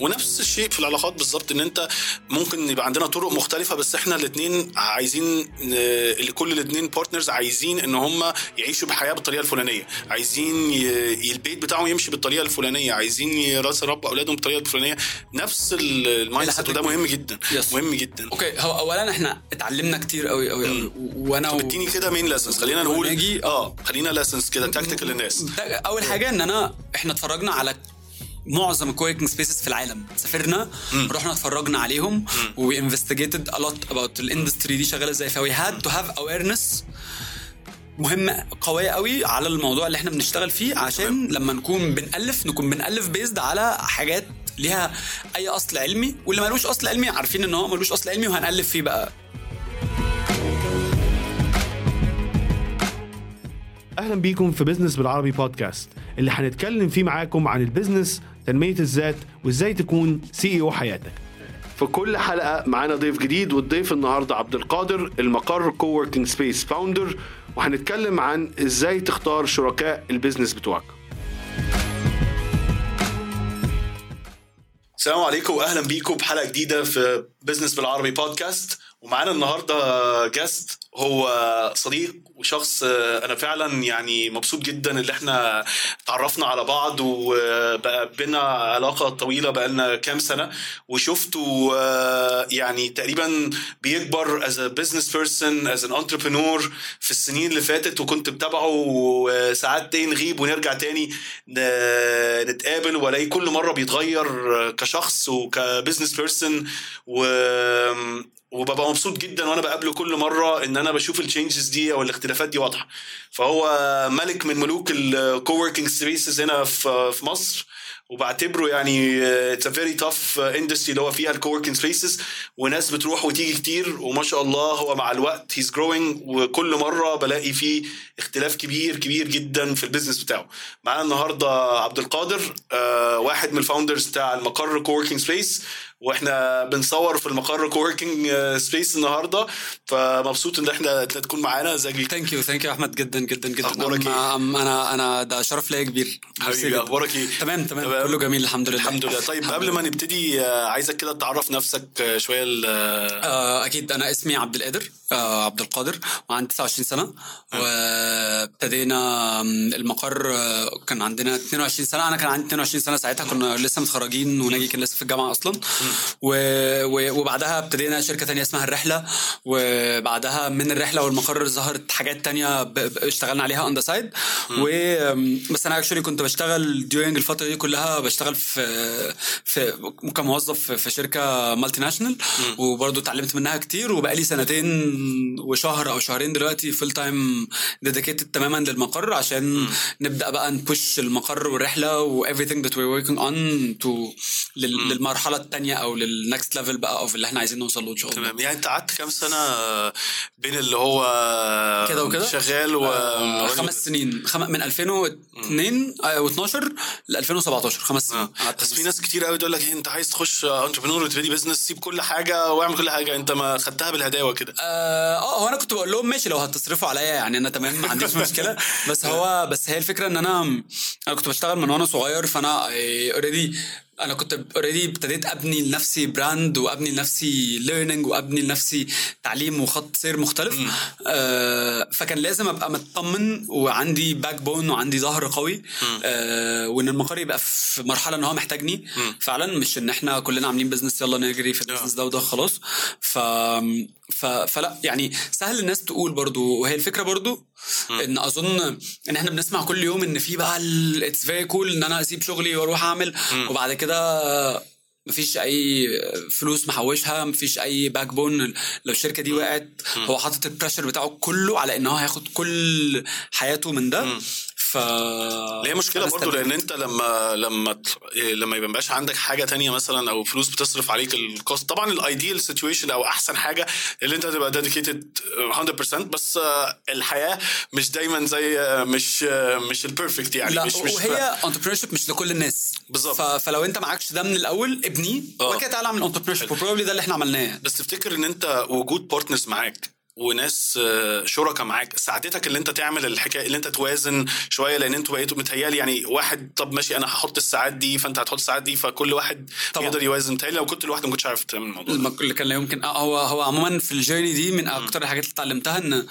ونفس الشيء في العلاقات بالظبط إن أنت ممكن يبقى عندنا طرق مختلفة بس إحنا الاثنين عايزين ن- كل الاثنين partners عايزين إن هم يعيشوا بحياة بالطريقة الفلانية. عايزين. البيت بتاعهم يمشي بالطريقة الفلانية. عايزين raise يربوا أولادهم بالطريقة الفلانية. نفس ال- ال mindset وده مهم جدا Yes. مهم جدا. okay هو اولا إحنا اتعلمنا كتير قوي قوي قوي وأنا طب و... اديني كده مين lessons خلينا نقول آه خلينا lessons كده tactical للناس. أول حاجة إن أنا إحنا اتفرجنا على معظم ال coworking spaces في العالم. سافرنا رحنا اتفرجنا عليهم we investigated a lot about ال industry دي شغاله إزاي ف we had to have awareness مهمة قوية قوي على الموضوع اللي إحنا بنشتغل فيه عشان لما نكون بنألف نكون بنألف based على حاجات ليها أي أصل علمي واللي ملوش أصل علمي عارفين إن هو ملوش أصل علمي وهنألف فيه بقى. أهلا بيكم في بزنس بالعربي بودكاست اللي هنتكلم فيه معاكم عن ال business تنمية الذات وإزاي تكون CEO حياتك. في كل حلقة معانا ضيف جديد والضيف النهاردة عبد القادر المقر coworking space founder وهنتكلم عن إزاي تختار شركاء ال business بتوعك. السلام عليكم واهلا بيكم بحلقه جديدة في بزنس بالعربي بودكاست ومعانا النهارده guest هو صديق وشخص آه، أنا فعلا يعني مبسوط جدا إن إحنا تعرفنا على بعض وبقى بينا علاقة طويلة بقى لنا كام سنة. وشفته آه، يعني تقريبا بيكبر as business person as an entrepreneur في السنين اللي فاتت وكنت بتابعه وساعات تاني نغيب ونرجع تاني نتقابل والاقي كل مرة بيتغير كشخص وك business person و وببقى مبسوط جدا وأنا بقابله كل مرة إن أنا بشوف ال changes دي أو الاختلافات دي واضحة. فهو ملك من ملوك ال coworking spaces هنا في في مصر وبعتبره يعني it's a very tough industry اللي هو فيها ال coworking spaces وناس بتروح وتيجي كتير وما شاء الله هو مع الوقت he's growing وكل مرة بلاقي فيه اختلاف كبير كبير جدا في ال business بتاعه. معانا النهارده عبد القادر آه، واحد من ال founders بتاع المقر coworking space وإحنا بنصور في المقر coworking space النهارده. فمبسوط إن إحنا تكون معانا. ازيك thank you thank you أحمد. جدا جدا جدا. أخبارك أم- أم- أنا أنا ده شرف ليا كبير. حبيبي جداً. أخبارك إيه؟ تمام تمام. كله جميل الحمد لله. الحمد لله. طيب قبل ما نبتدي آه، عايزك كده تعرف نفسك آه، شوية آه، آه، أكيد. أنا اسمي عبد القادر. آه، عبد القادر وعندي 29 سنة. وابتدينا آم، المقر آه، كان عندنا 22 سنة. أنا كان عندي 22 سنة ساعتها كنا لسه متخرجين وناجي كان لسه في الجامعة أصلا. و... و... وبعدها ابتدينا شركة تانية اسمها الرحلة. وبعدها من الرحلة والمقر ظهرت حاجات تانية ب... اشتغلنا عليها on the side و بس أنا actually كنت بشتغل during الفترة دي كلها بشتغل في في كموظف في- في شركة multinational وبرضه اتعلمت منها كتير وبقالي سنتين وشهر أو شهرين دلوقتي full time dedicated تماما للمقر عشان نبدأ بقى ن push المقر والرحلة و everything that we're working on to لل... للمرحلة الثانية أو لل next level بقى أو في اللي إحنا عايزين نوصل له إن شاء الله. تمام. يعني انت قعدت كام سنة آه، بين اللي هو آه، كده وكده؟ شغال و آه، خمس سنين. خم... من 2002 و12 ل 2017 خمس سنين. آه. بس في ناس كتير قوي تقول لك إيه، انت عايز تخش entrepreneur وتبتدي business سيب كل حاجة واعمل كل حاجة انت ما خدتها بالهداوة كده. آه آه، هو أنا كنت بقول لهم ماشي لو هتصرفوا عليا يعني أنا تمام ما عنديش مشكلة. بس هو بس هي الفكرة إن أنا أنا كنت بشتغل من وأنا صغير فأنا already أنا كنت already ابتديت أبني لنفسي brand وأبني لنفسي learning وأبني لنفسي تعليم وخط سير مختلف. آه فكان لازم أبقى مطمن وعندي backbone وعندي ظهر قوي. آه وإن المقر يبقى في مرحلة إن هو محتاجني. فعلا مش إن إحنا كلنا عاملين business يلا نجري في البزنس ده وده خلاص. ف ف... فلا يعني سهل الناس تقول برضو. وهي الفكرة برضو إن أظن إن إحنا بنسمع كل يوم إن في بقى it's very cool إن أنا أسيب شغلي وأروح أعمل. وبعد كده مفيش أي فلوس محوشها مفيش أي backbone لو الشركة دي وقعت. هو حاطط ال pressure بتاعه كله على إن هو هياخد كل حياته من ده. ف هي مشكلة برضو لأن. أنت لما لما إيه، لما يبقاش عندك حاجة تانية مثلا أو فلوس بتصرف عليك ال cost طبعا ال ideal situation أو أحسن حاجة اللي أنت تبقى dedicated 100% بس آه، الحياة مش دايما زي آه، مش آه، مش ال perfect يعني لا مش مش وهي entrepreneur مش لكل الناس بالظبط. فلو أنت معكش ده من الأول ابنيه آه. وبعد كده تعالى اعمل entrepreneur و probably ده اللي إحنا عملناه بس تفتكر إن أنت وجود partners معاك وناس آه، شركاء معاك ساعدتك اللي انت تعمل الحكاية اللي انت توازن شوية لأن أنتوا بقيتوا متهيألي يعني واحد طب ماشي أنا هحط الساعات دي فأنت هتحط الساعات دي فكل واحد طبعا. يقدر يوازن. متهيألي لو كنت لوحدك ما كنتش عارف تعمل الموضوع اللي كان لا يمكن آه، هو هو عموما في ال journey دي من أكتر الحاجات اللي اتعلمتها إن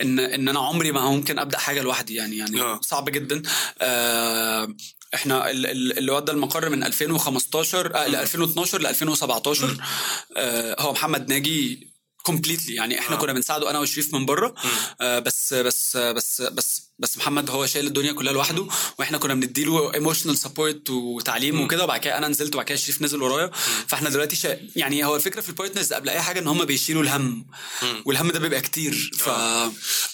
إن إن أنا عمري ما ممكن أبدأ حاجة لوحدي يعني يعني آه. صعب جدا. آه إحنا ال- ال- اللي ودى المقر من 2015 آه ل 2012 ل 2017 آه هو محمد ناجي completely يعني إحنا آه. كنا بنساعده أنا وشريف من بره. آه بس بس بس بس بس محمد هو شايل الدنيا كلها لوحده وإحنا كنا بنديله emotional support وتعليم وكده وبعد كده أنا نزلت وبعد كده شريف نزل ورايا. فاحنا دلوقتي شا... يعني هو الفكرة في ال partners قبل أي حاجة إن هم بيشيلوا الهم. والهم ده بيبقى كتير. ف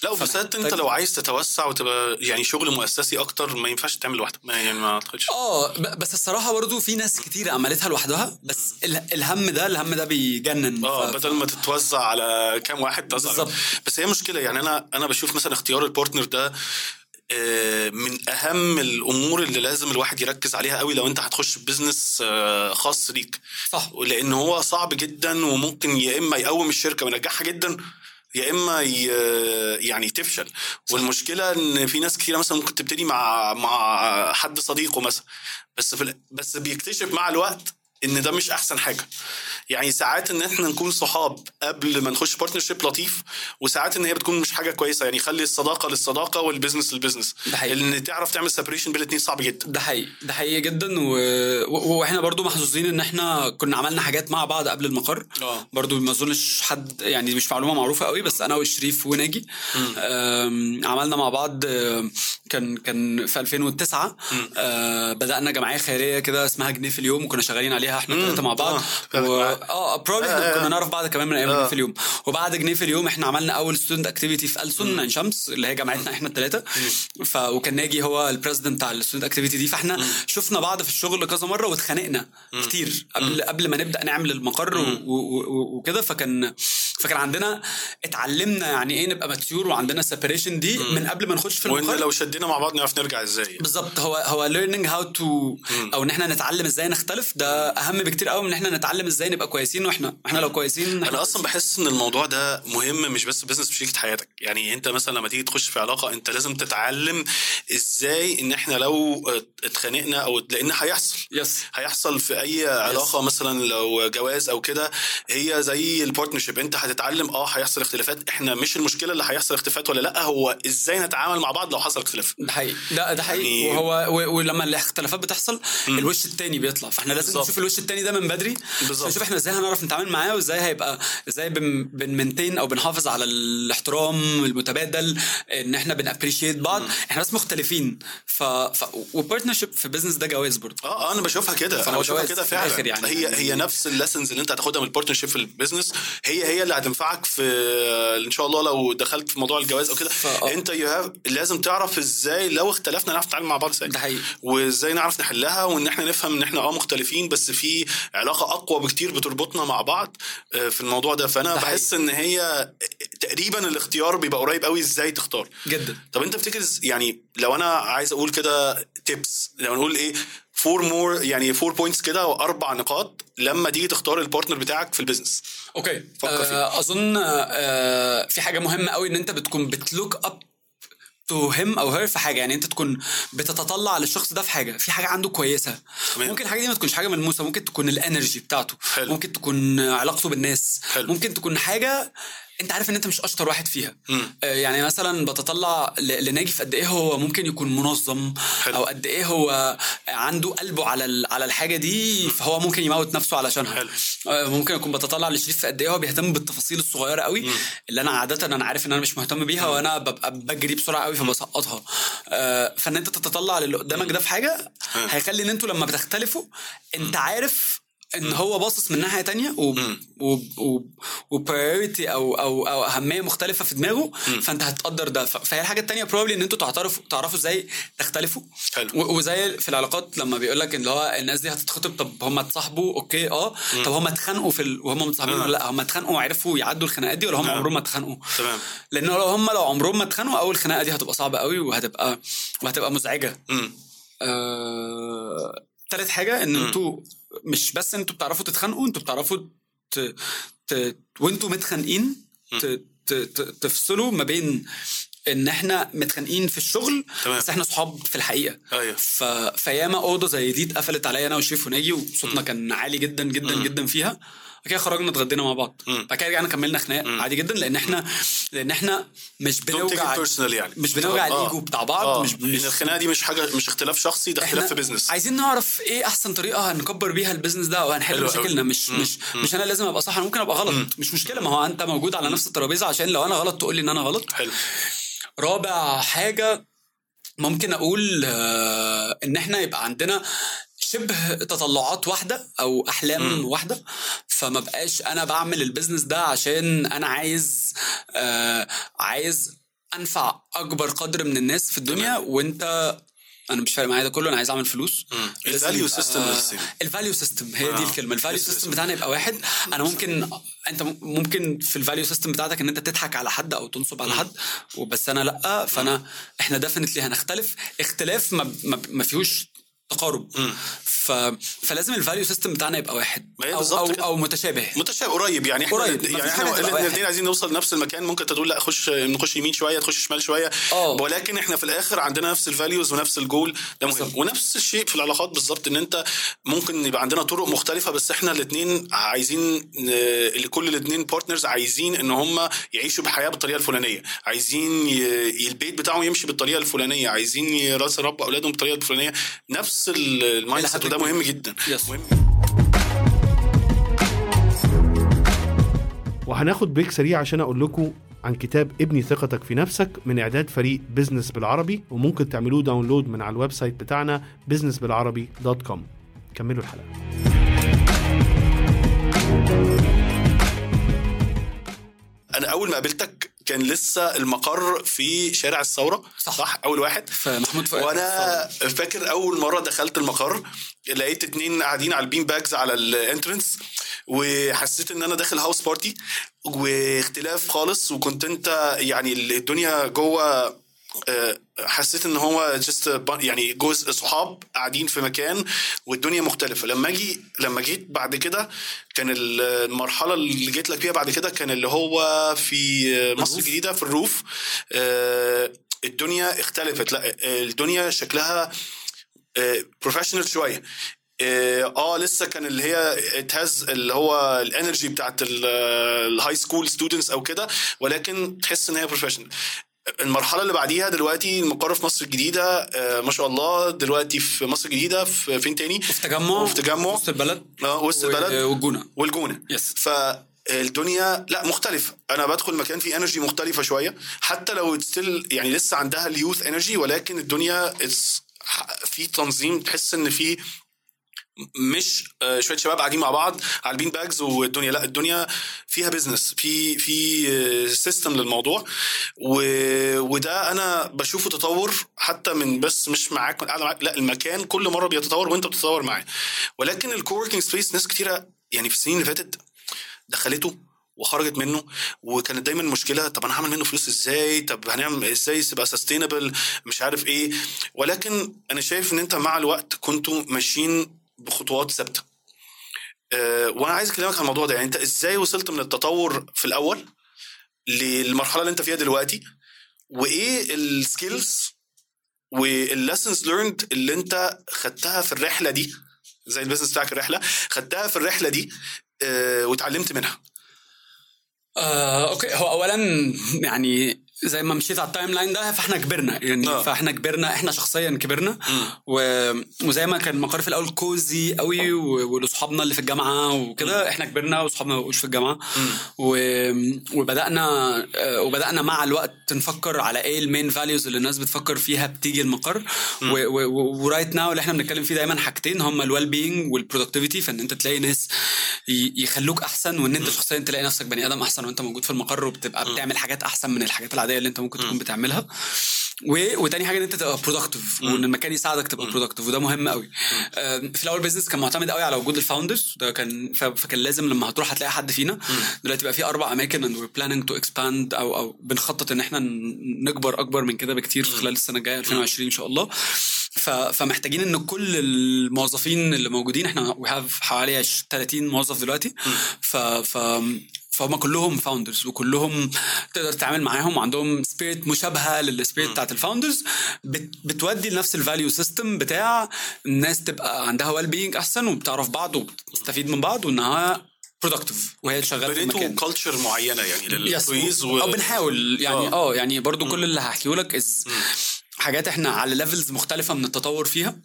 لا وبالذات أنت طيب. لو عايز تتوسع وتبقى يعني شغل مؤسسي أكتر ما ينفعش تعمل لوحدك يعني ما أعتقدش. آه بس الصراحة برضو في ناس كتير عملتها لوحدها بس ال- الهم ده الهم ده بيجنن. آه ف- بدل ما تتوزع على كام واحد بالظبط. بس هي مشكلة يعني أنا أنا بشوف مثلا اختيار ال partner ده آه، من أهم الأمور اللي لازم الواحد يركز عليها قوي لو أنت هتخش business آه، خاص ليك صح. لأن هو صعب جدا وممكن يا إما يقوم الشركة وينجحها جدا يا إما يعني تفشل. والمشكلة إن في ناس كتيرة مثلا ممكن تبتدي مع مع حد صديقه مثلا. بس في بس بيكتشف مع الوقت إن ده مش أحسن حاجة. يعني ساعات إن إحنا نكون صحاب قبل ما نخش partnership لطيف وساعات إن هي بتكون مش حاجة كويسة. يعني خلي الصداقة للصداقة وال business لل business ده حقيقي. إن تعرف تعمل separation بين الاثنين صعب جدا. ده حقيقي. ده حقيقي جدا. و... و... وإحنا برضو محظوظين إن إحنا كنا عملنا حاجات مع بعض قبل المقر. آه. برضو ما أظنش حد يعني مش معلومة معروفة قوي بس أنا وشريف وناجي آم، عملنا مع بعض كان كان في 2009 آه بدأنا جمعية خيرية كده اسمها جنيه في اليوم وكنا شغالين عليها. إحنا الثلاثه مع بعض. آه. و... آه probably آه، آه. كنا نعرف بعض كمان من أيام. جنيه في اليوم. وبعد جنيه في اليوم إحنا عملنا أول student activity في ألسن عين شمس اللي هي جامعتنا إحنا الثلاثه ف وكان ناجي هو ال president بتاع ال student activity دي. فإحنا شفنا بعض في الشغل كذا مرة واتخانقنا كتير قبل قبل ما نبدأ نعمل المقر و- و- و- وكده. فكان فكان عندنا اتعلمنا يعني إيه نبقى mature وعندنا separation دي من قبل ما نخش في وإن المقر. لو شدينا مع بعض نعرف نرجع إزاي. بالظبط. هو هو learning how to أو إن إحنا نتعلم إزاي نختلف. ده اهم بكتير قوي من إحنا نتعلم إزاي نبقى كويسين وإحنا إحنا لو كويسين أنا أصلا بحس إن الموضوع ده مهم مش بس business بشريكه حياتك. يعني أنت مثلا لما تيجي تخش في علاقة أنت لازم تتعلم إزاي إن إحنا لو اتخانقنا أو لأن هيحصل. yes هيحصل في أي علاقة مثلا لو جواز أو كده هي زي ال partnership أنت هتتعلم آه هيحصل اختلافات. إحنا مش المشكلة اللي هيحصل اختلافات ولا لأ هو إزاي نتعامل مع بعض لو حصل اختلاف. ده حقيقي. ده ده حقيقي. يعني- وهو ولما الاختلافات بتحصل الوش التاني بيطلع. فإحنا لازم. نشوف الوش التاني ده من بدري. بالظبط. نشوف إحنا إزاي هنعرف نتعامل معاه وازاي هيبقى إزاي بن بن maintain أو بنحافظ على الاحترام المتبادل إن إحنا بن appreciate بعض. إحنا بس مختلفين. ف, ف... و partnership في business ده جواز برضه. آه آه، أنا بشوفها كده. أنا بشوفها كده فعلا. يعني. هي هي نفس ال lessons اللي انت هتاخدها من ال partnership في ال business هي هي اللي هتنفعك في إن شاء الله لو دخلت في موضوع الجواز أو كده. فآه. انت you have لازم تعرف إزاي لو اختلفنا نعرف نتعامل مع بعض إزاي. ده حقيقي. وازاي نعرف نحلها وإن إحنا نفهم إن إحنا آه مختلفين بس في علاقة أقوى بكتير بتربطنا مع بعض آه، في الموضوع ده. فأنا ده بحس إن هي تقريبا الاختيار بيبقى قريب قوي إزاي تختار. جدا. طب أنت بتفتكر إز- يعني لو أنا عايز أقول كده tips لو نقول إيه four more يعني four points كده أو أربع نقاط لما تيجي تختار ال partner بتاعك في ال business okay. فكر فيه. آه أظن آه في حاجة مهمة قوي إن أنت بتكون بت look up to him أو her في حاجة يعني انت تكون بتتطلع للشخص ده في حاجة في حاجة عنده كويسة تمام. ممكن الحاجة دي ما تكونش حاجة ملموسه ممكن تكون ال energy بتاعته حلو. ممكن تكون علاقته بالناس حلو. ممكن تكون حاجة انت عارف ان انت مش اشطر واحد فيها. مم. آه يعني مثلا بتطلع لناجي في قد إيه هو ممكن يكون منظم حلو. أو قد إيه هو عنده قلبه على على الحاجة دي فهو ممكن يموت نفسه علشانها. حلو. آه، ممكن اكون بتطلع لشريف في قد إيه هو بيهتم بالتفاصيل الصغيرة قوي اللي أنا عادة أنا عارف إن أنا مش مهتم بيها وأنا ببقى بجري بسرعة قوي فبسقطها. آه، فإن أنت تتطلع للي قدامك ده في حاجة هيخلي إن أنتوا لما بتختلفوا أنت عارف إن هو باصص من ناحية تانية و و و و priority أو أو أو أهمية مختلفة في دماغه فأنت هتقدر ده فهي الحاجة التانية probably إن أنتوا تعرفوا تعرفوا إزاي تختلفوا حلو. وزي في العلاقات لما بيقول لك اللي هو الناس دي هتتخطب طب هم اتصاحبوا okay آه طب هم اتخانقوا في ال... وهم متصاحبين آه. ولا لأ هم اتخانقوا وعرفوا يعدوا الخناقات دي ولا هم آه. عمرهم ما اتخانقوا تمام. لأن لو هم لو عمرهم ما اتخانقوا أول خناقة دي هتبقى صعبة قوي وهتبقى وهتبقى مزعجة مم. آه... تالت حاجة إن أنتوا مش بس أنتوا بتعرفوا تتخانقوا أنتوا بتعرفوا ت... ت... وأنتوا متخانقين ت... ت- ت- تفصلوا ما بين إن إحنا متخانقين في الشغل تمام. بس إحنا صحاب في الحقيقة. أيوة. ف... فياما أوضة زي دي اتقفلت عليا أنا وشريف وناجي وصوتنا كان عالي جدا جدا جدا فيها. كده خرجنا اتغدينا مع بعض. بعد كده رجعنا كملنا خناق عادي جدا لأن إحنا لأن إحنا مش بنوجع يعني. مش بنوجع آه. الإيجو بتاع بعض آه. مش مش الخناقة دي مش حاجة مش اختلاف شخصي ده اختلاف في بيزنس عايزين نعرف إيه أحسن طريقة هنكبر بيها ال business ده أو هنحل حلو مشاكلنا. مش مش مش أنا لازم أبقى صح أنا ممكن أبقى غلط. مش مشكلة ما هو أنت موجود على نفس الترابيزة عشان لو أنا غلط تقول لي إن أنا غلط. حلو. رابع حاجة ممكن أقول آه، إن إحنا يبقى عندنا شبه تطلعات واحدة أو أحلام م. واحدة. فما بقاش أنا بعمل ال business ده عشان أنا عايز آه عايز أنفع أكبر قدر من الناس في الدنيا وأنت أنا مش فارق معايا ده كله أنا عايز أعمل فلوس. ال value system ال value system هي دي آه. الكلمة. ال value. system بتاعنا يبقى واحد. أنا ممكن أنت ممكن في ال value system بتاعتك إن أنت تضحك على حد أو تنصب على حد وبس أنا لأ. فأنا إحنا definitely هنختلف. اختلاف ما, ما, ما فيهوش تقارب. ف... فلازم ال value system بتاعنا يبقى واحد. أو أو, كده. أو متشابه. متشابه قريب يعني. إحنا قريب. يعني إحنا. الاثنين عايزين نوصل لنفس المكان. ممكن انت تقول لأ خش نخش يمين شوية تخش شمال شوية. آه. ولكن إحنا في الآخر عندنا نفس ال values ونفس الجول ده مهم. بالظبط. ونفس الشيء في العلاقات بالظبط إن أنت ممكن يبقى عندنا طرق مختلفة بس إحنا الاثنين عايزين ن- كل الاثنين partners عايزين إن هم يعيشوا بحياة بالطريقة الفلانية. عايزين ي... البيت بتاعهم يمشي بالطريقة الفلانية. عايزين يربوا أولادهم بالطريقة الفلانية. نفس ال- ال mindset وده. مهم جدا Yes. مهم وهناخد break سريع عشان أقول لكم عن كتاب ابني ثقتك في نفسك من إعداد فريق business بالعربي وممكن تعملوه download من على ال website بتاعنا business بالعربي dot com كملوا الحلقة أنا أول ما قابلتك كان لسه المقر في شارع الثورة صح. صح؟ أول واحد. فمحمود فؤاد. وأنا فاكر أول مرة دخلت المقر لقيت اتنين قاعدين على ال bean bags على ال entrance وحسيت إن أنا داخل house party واختلاف خالص وكنت أنت يعني الدنيا جوه حسيت إن هو just يعني جزء صحاب قاعدين في مكان والدنيا مختلفة. لما أجي لما جيت بعد كده كان المرحلة اللي جيت لك فيها بعد كده كان اللي هو في مصر الجديدة في ال roof. آه، الدنيا اختلفت. لا الدنيا شكلها professional شوية. آه آه، لسه كان اللي هي it has اللي هو ال energy بتاعت ال high school students أو كده ولكن تحس إن هي professional المرحلة اللي بعديها دلوقتي المقر في مصر الجديدة آه ما شاء الله دلوقتي في مصر الجديدة في فين تاني؟ في تجمع وفي تجمع. وسط البلد. آه وسط البلد. والجونة. والجونة. yes. فالدنيا لا مختلفة. أنا بدخل مكان فيه energy مختلفة شوية. حتى لو still يعني لسه عندها ال youth energy ولكن الدنيا في تنظيم تحس إن في مش آه، شوية شباب قاعدين مع بعض على ال bean bags والدنيا لا الدنيا فيها business في في system للموضوع. و... وده أنا بشوفه تطور حتى من بس مش معاك قاعد معاك لا المكان كل مرة بيتطور وأنت بتتطور معاه. ولكن ال co-working space ناس كتيرة يعني في السنين اللي فاتت دخلته وخرجت منه وكانت دايما مشكلة طب أنا هعمل منه فلوس إزاي؟ طب هنعمل إزاي؟ تبقى sustainable مش عارف إيه. ولكن أنا شايف إن أنت مع الوقت كنتوا ماشيين بخطوات ثابتة. أه وأنا عايز أكلمك عن الموضوع ده. يعني أنت إزاي وصلت من التطور في الأول للمرحلة اللي أنت فيها دلوقتي؟ وإيه ال skills وال lessons learned اللي أنت خدتها في الرحلة دي؟ زي ال business بتاعك الرحلة. خدتها في الرحلة دي أه واتعلمت منها. آه، okay. هو اولا يعني زي ما مشيت على ال timeline ده فإحنا كبرنا. يعني. آه. فإحنا كبرنا إحنا شخصيا كبرنا. و... وزي ما كان المقر في الأول cozy قوي و- ولأصحابنا اللي في الجامعة وكده إحنا كبرنا وأصحابنا ما بقوش في الجامعة. و... وبدأنا آه، وبدأنا مع الوقت نفكر على إيه ال main values اللي الناس بتفكر فيها بتيجي المقر. و right now اللي إحنا بنتكلم فيه دايما حاجتين هم ال well-being وال productivity فإن أنت تلاقي ناس ي- يخلوك أحسن وإن أنت شخصيا تلاقي نفسك بني آدم أحسن وأنت موجود في المقر وبتبقى بتعمل حاجات أحسن من الحاجات العادية اللي انت ممكن تكون بتعملها. و... وتاني حاجة ان انت تبقى productive وان المكان يساعدك تبقى productive وده مهم قوي. في الأول business كان معتمد قوي على وجود ال founders ده كان ف... فكان لازم لما هتروح هتلاقي حد فينا. دلوقتي بقى في أربع أماكن and we're planning to expand أو أو بنخطط إن إحنا نكبر أكبر من كده بكتير في خلال السنة الجاية 2020 إن شاء الله. فمحتاجين إن كل الموظفين اللي موجودين إحنا we have حوالي 30 موظف دلوقتي. ف ف فهم كلهم founders وكلهم تقدر تتعامل معاهم وعندهم spirit مشابهة لل spirit بتاعت ال founders بت... بتودي لنفس ال value system بتاع الناس تبقى عندها well-being أحسن وبتعرف بعض وبتستفيد من بعض وإنها productive وهي شغالة في المكان. culture معينة يعني yes لل employees أو بنحاول يعني آه. آه يعني برضو كل اللي هحكيه لك as حاجات إحنا على levels مختلفة من التطور فيها.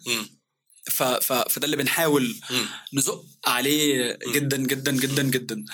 ف ف فده اللي بنحاول نزق عليه جدا جدا جدا جدا.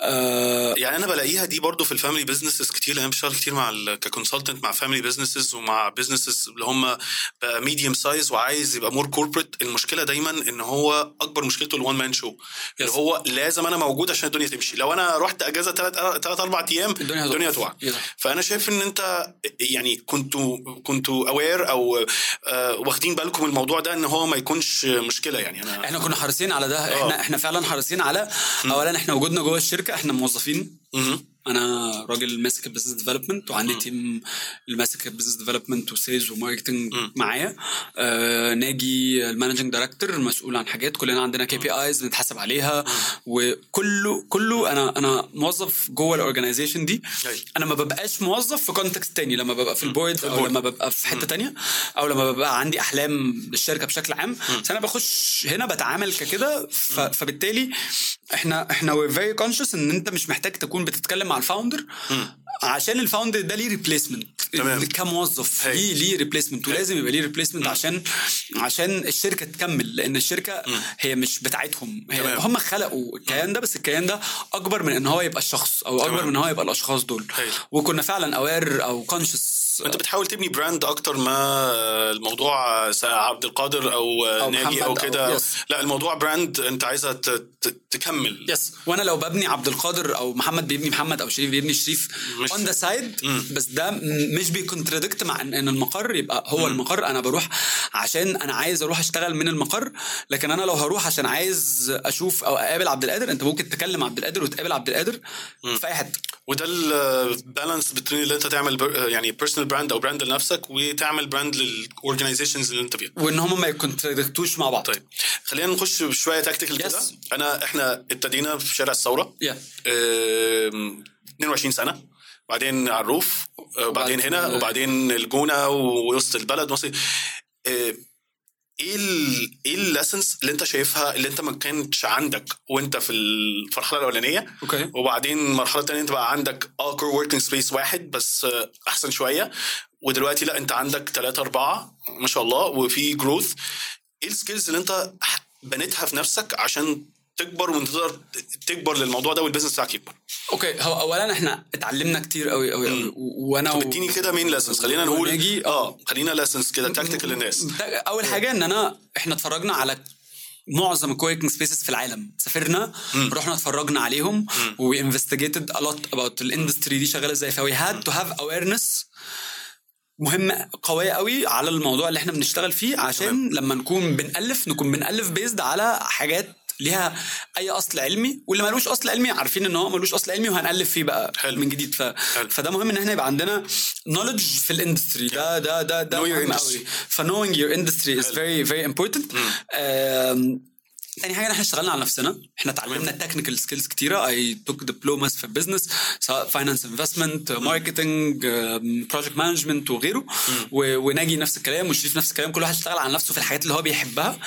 آه يعني أنا بلاقيها دي برضو في ال family businesses كتير لأن أنا بشتغل كتير مع ك consultant مع family businesses ومع businesses اللي هم medium size وعايز يبقى more corporate المشكلة دايما إن هو أكبر مشكلته ال one man show اللي. هو لازم أنا موجود عشان الدنيا تمشي. لو أنا رحت أجازة ثلاث ثلاث أربع أيام الدنيا. الدنيا Yes. فأنا شايف إن أنت يعني كنتوا كنتوا aware أو آه، واخدين بالكم الموضوع ده إن هو ما يكونش مشكلة يعني أنا إحنا كنا حريصين على ده. إحنا إحنا فعلا حريصين على اولا إحنا وجودنا جوه الشركة إحنا موظفين. أنا راجل ماسك ال business development وعندي team اللي ماسك ال business development و sales و marketing معايا. آه ناجي ال managing director مسؤول عن حاجات. كلنا عندنا KPIs بنتحاسب عليها. وكله كله أنا أنا موظف جوه ال organization دي. أنا ما ببقاش موظف في context تاني. لما ببقى في ال board أو. لما ببقى في حتة تانية. أو لما ببقى عندي أحلام للشركة بشكل عام. بس أنا بخش هنا بتعامل ككده. فبالتالي إحنا إحنا we're very conscious إن أنت مش محتاج تكون بتتكلم مع ال founder عشان ال founder ده ليه replacement تمام. كموظف هي. ليه ليه replacement. ولازم يبقى ليه replacement عشان عشان الشركة تكمل لأن الشركة هي مش بتاعتهم هي تمام. هم خلقوا الكيان ده بس الكيان ده أكبر من إن هو يبقى الشخص أو أكبر تمام. من إن هو يبقى الأشخاص دول هي. وكنا فعلا aware أو conscious أنت بتحاول تبني brand أكتر ما الموضوع عبد القادر أو, أو ناجي أو كده. لا الموضوع brand أنت عايزها تكمل. Yes وأنا لو ببني عبد القادر أو محمد بيبني محمد أو شريف بيبني شريف on the side بس ده م- مش بي contradict مع ان المقر يبقى هو المقر. أنا بروح عشان أنا عايز أروح أشتغل من المقر لكن أنا لو هروح عشان عايز أشوف أو أقابل عبد القادر أنت ممكن تكلم عبد القادر وتقابل عبد القادر في أي حتة. وده ال balance بين اللي انت تعمل يعني personal brand أو brand لنفسك وتعمل براند لل organizations اللي انت فيها. وإن هم ما ي contradict وش مع بعض. طيب خلينا نخش شوية tactical كده. Yes. أنا إحنا ابتدينا في شارع الثورة. Yeah. آم، 22 سنة. بعدين على ال roof آه، وبعدين هنا وبعد- وبعدين الجونة ووسط البلد. وسط آه، إيه ال إيه ال lessons اللي انت شايفها اللي انت ما كانتش عندك وانت في المرحله الأولانية؟ Okay. وبعدين المرحله الثانية انت بقى عندك آه coworking space واحد بس أحسن شوية ودلوقتي لأ انت عندك ثلاثة أربعة ما شاء الله وفي growth إيه ال skills اللي انت بنيتها في نفسك عشان تكبر وانت تقدر تكبر للموضوع ده وال business بتاعك يكبر. Okay هو اولا إحنا اتعلمنا كتير قوي قوي قوي وأنا طب اديني كده main lessons خلينا نقول آه خلينا lessons كده tactical للناس. أول حاجة إن أنا إحنا اتفرجنا على معظم ال coworking spaces في العالم. سافرنا رحنا اتفرجنا عليهم we investigated a lot about ال industry دي شغاله إزاي ف we had to have awareness مهمه قوية قوي على الموضوع اللي إحنا بنشتغل فيه. عشان تمام. لما نكون بنألف نكون بنألف based على حاجات ليها أي أصل علمي واللي ملوش أصل علمي عارفين إن هو ملوش أصل علمي وهنألف فيه بقى حلو. من جديد. ف... حلو. فده مهم إن إحنا يبقى عندنا knowledge في ال industry ده ده ده ده مهم. قوي ف knowing your industry is very very تاني حاجة إحنا اشتغلنا على نفسنا. إحنا اتعلمنا technical skills كتيرة. I took diplomas في ال business سواء finance investment marketing project management وغيره. و- وناجي نفس الكلام وشريف نفس الكلام. كل واحد اشتغل على نفسه في الحاجات اللي هو بيحبها.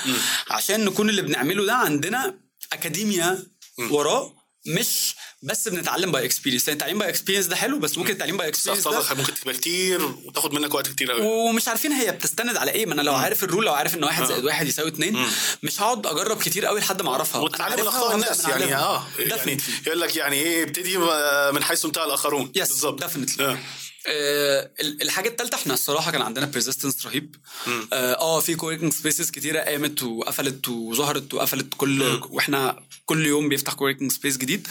عشان نكون اللي بنعمله ده عندنا أكاديميا وراه مش بس بنتعلم by experience التعليم by experience ده حلو بس ممكن التعليم by experience ده ممكن تبقى كتير وتاخد منك وقت كتير قوي ومش عارفين هي بتستند على إيه. ما أنا لو عارف ال rule لو عارف إن واحد زائد واحد يساوي اتنين مش هقعد أجرب كتير قوي لحد ما أعرفها. وتتعلم من اخطاء الناس يعني. آه. يعني. يقول لك يعني إيه ابتدي من حيث انتهى الآخرون. Yes بالظبط. آه. ال- الحاجة الثالثه إحنا الصراحة كان عندنا persistence رهيب. آه, آه في coworking spaces كتيرة قامت وقفلت وظهرت وقفلت كل وإحنا كل يوم بيفتح coworking space جديد.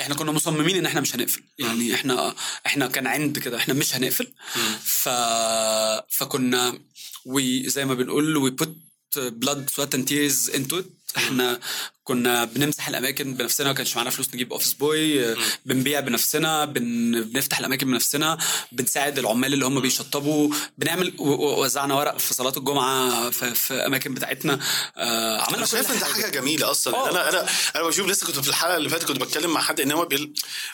إحنا كنا مصممين إن إحنا مش هنقفل. يعني إحنا إحنا كان عند كده إحنا مش هنقفل. ف فكنا وزي ما بنقول we put blood sweat and tears into it. إحنا كنا بنمسح الأماكن بنفسنا ما كانش معانا فلوس نجيب office boy بنبيع بنفسنا بن... بنفتح الأماكن بنفسنا بنساعد العمال اللي هم بيشطبوا بنعمل وزعنا ورق في صلاه الجمعة في, في أماكن بتاعتنا. آه عملنا أنا شايف إن ده حاجة. جميلة أصلا. آه. أنا أنا أنا بشوف لسه كنت في الحلقة اللي فاتت كنت بتكلم مع حد إن هو بيل...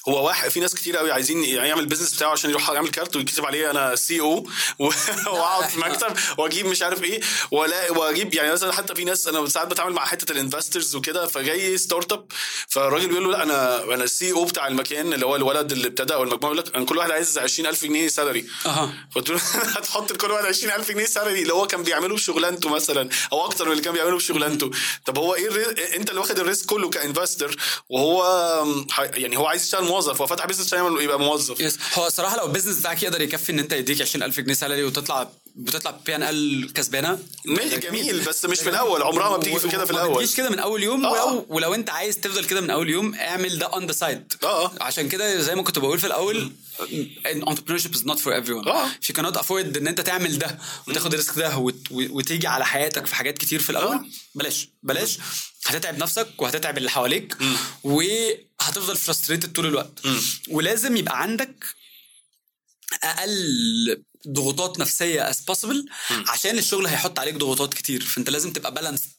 هو واحد في ناس كتير قوي عايزين يعمل ال business بتاعه عشان يروح يعمل كارت ويكتب عليه أنا CEO وأقعد في مكتب وأجيب مش عارف إيه. ولا واجيب يعني مثلا حتى في ناس أنا ساعات بتعامل مع حتة ال investors وكده. فجاي startup فالراجل بيقول له لا أنا أنا ال CEO بتاع المكان اللي هو الولد اللي ابتدى أو المجموعه يقول لك أنا كل واحد عايز 20000 جنيه salary أها. فقلت له هتحط لكل واحد 20000 جنيه salary اللي هو كان بيعمله في شغلانته مثلا أو أكتر من اللي كان بيعمله في شغلانته طب هو إيه ال ri... أنت اللي واخد ال risk كله ك investor وهو يعني هو عايز يشتغل موظف هو فتح business عشان يبقى موظف. Yes هو الصراحه لو ال business بتاعك يقدر يكفي إن أنت يديك 20000 جنيه salary وتطلع بتطلع P&L كسبانة. ماشي جميل بس مش في الأول. عمرها ما بتيجي في كده في ما الأول. بتجيش كده من أول يوم. آه. ولو, ولو أنت عايز تفضل كده من أول يوم اعمل ده on the side آه. عشان كده زي ما كنت بقول في الأول entrepreneurship is not for everyone. آه. if you cannot afford إن أنت تعمل ده وتاخد ال risk ده وت- وتيجي على حياتك في حاجات كتير في الأول آه. بلاش. بلاش. هتتعب نفسك وهتتعب اللي حواليك وهتفضل frustrated طول الوقت. ولازم يبقى عندك أقل ضغوطات نفسية as possible عشان الشغل هيحط عليك ضغوطات كتير. فأنت لازم تبقى balanced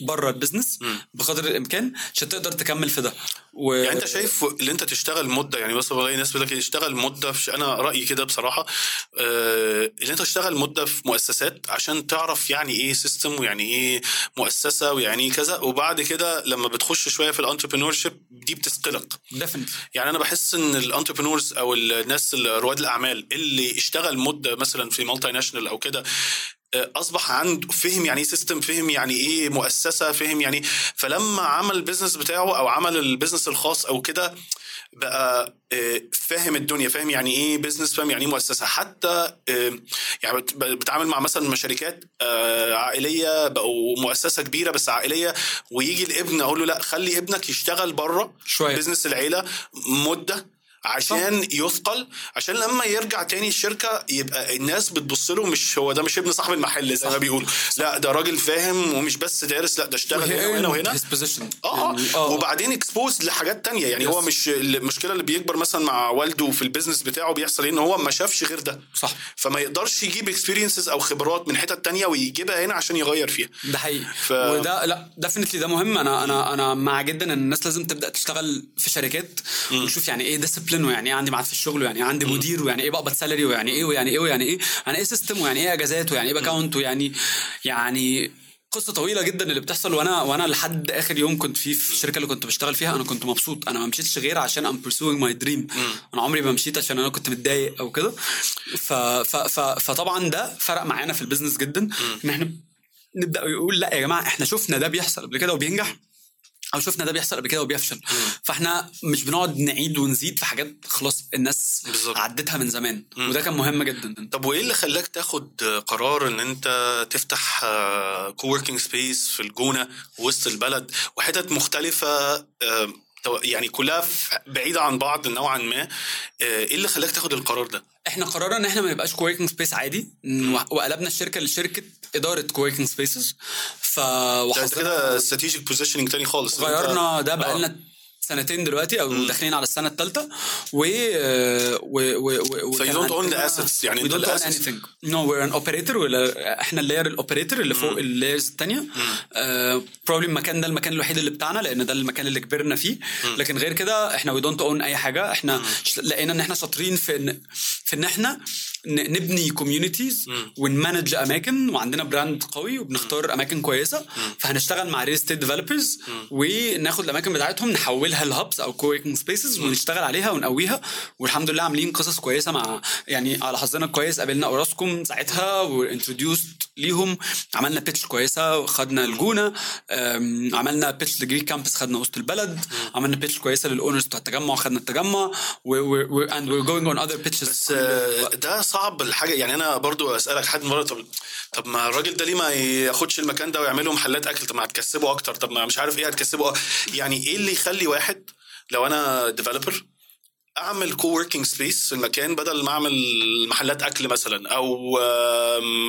بره ال business بقدر الإمكان عشان تقدر تكمل في ده. و... يعني أنت شايف اللي أنت تشتغل مدة يعني بس بلاقي ناس بيقول لك اشتغل مدة في أنا رأيي كده بصراحة آه اللي أنت تشتغل مدة في مؤسسات عشان تعرف يعني إيه system ويعني إيه مؤسسة ويعني إيه كذا وبعد كده لما بتخش شوية في ال entrepreneur دي بتثقلك definitely. يعني أنا بحس إن ال entrepreneurs أو الناس رواد الأعمال اللي اشتغل مدة مثلا في multinational أو كده أصبح عنده فهم يعني إيه system فهم يعني إيه مؤسسة فهم يعني فلما عمل ال business بتاعه أو عمل ال business الخاص أو كده بقى آه، فاهم الدنيا فاهم يعني إيه business فاهم يعني إيه مؤسسة حتى آه، يعني بت- بتعامل مع مثلا شركات آه، عائلية بقوا مؤسسة كبيرة بس عائلية ويجي الابن أقول له لأ خلي ابنك يشتغل بره شوية. business العيلة مدة عشان يثقل عشان لما يرجع تاني الشركة يبقى الناس بتبص له مش هو ده مش ابن صاحب المحل زي ما بيقولوا. لا ده راجل فاهم ومش بس دارس لا ده اشتغل هنا وهنا وهنا. position. آه يعني- آه. وبعدين expose لحاجات تانية. يعني Yes. هو مش المشكلة اللي بيكبر مثلا مع والده في ال business بتاعه بيحصل إيه؟ إن هو ما شافش غير ده. صح. فما يقدرش يجيب experiences أو خبرات من حتت تانية ويجيبها هنا عشان يغير فيها. ده حقيقي. ف- ف... وده لا definitely ده مهم. أنا أنا أنا مع جدا إن الناس لازم تبدأ تشتغل في شركات وتشوف يعني إيه discipline ويعني إيه؟ عندي ميعاد في الشغل ويعني إيه؟ عندي مدير ويعني إيه؟ بقبض salary ويعني إيه؟ ويعني إيه؟ ويعني إيه؟ يعني إيه system ويعني إيه إجازات ويعني إيه باكونت ويعني يعني قصة طويلة جدا اللي بتحصل. وأنا وأنا لحد آخر يوم كنت فيه في الشركة اللي كنت بشتغل فيها أنا كنت مبسوط. أنا ما مشيتش غير عشان I'm pursuing my dream أنا عمري ما مشيت عشان أنا كنت متضايق أو كده. ف ف ف فطبعا ده فرق معانا في ال business جدا. إن إحنا نبدأ يقول لا يا جماعة إحنا شفنا ده بيحصل قبل كده وبينجح. أو شفنا ده بيحصل قبل كده وبيفشل. فإحنا مش بنقعد نعيد ونزيد في حاجات خلاص الناس بالظبط. عدتها من زمان. وده كان مهم جدا. طب وإيه اللي خلاك تاخد قرار إن أنت تفتح co-working space في الجونة وسط البلد؟ وحتت مختلفة يعني كلها بعيدة عن بعض نوعا ما. آه، إيه اللي خلاك تاخد القرار ده؟ إحنا قررنا إن إحنا ما نبقاش co-working space عادي. وقلبنا الشركة لشركة إدارة co-working spaces ف كده strategic positioning تاني خالص. غيرنا ده آه. بقالنا سنتين دلوقتي أو داخلين على السنة الثالثه و و و و So you don't own the assets، يعني we don't own assets. anything. No we're an operator ولا إحنا ال layer ال operator اللي فوق ال layers الثانية probably المكان ده المكان الوحيد اللي بتاعنا لأن ده المكان اللي كبرنا فيه. لكن غير كده إحنا we don't own أي حاجة. إحنا لقينا إن إحنا شاطرين في إن في إن إحنا نبني communities ون manage أماكن وعندنا brand قوي وبنختار أماكن كويسة. فهنشتغل مع real estate developers وناخد الأماكن بتاعتهم نحولها ل hubs أو co-working spaces ونشتغل عليها ونقويها. والحمد لله عاملين قصص كويسة مع يعني على حظنا كويس. قابلنا أوراسكوم ساعتها و introduced ليهم. عملنا pitch كويسة خدنا الجونة. عملنا pitch لجريك كامبس خدنا وسط البلد. عملنا pitch كويسة لل owners بتوع التجمع خدنا التجمع. و و و and we're going on other pitches بس ده صعب الحاجة. يعني أنا برضو أسألك حد مرة طب طب ما الراجل ده ليه ما ياخدش المكان ده ويعمله محلات أكل؟ طب ما هتكسبه أكتر. طب ما مش عارف إيه هتكسبه يعني إيه اللي يخلي واحد لو أنا developer أعمل co-working space في المكان بدل ما أعمل محلات أكل مثلا أو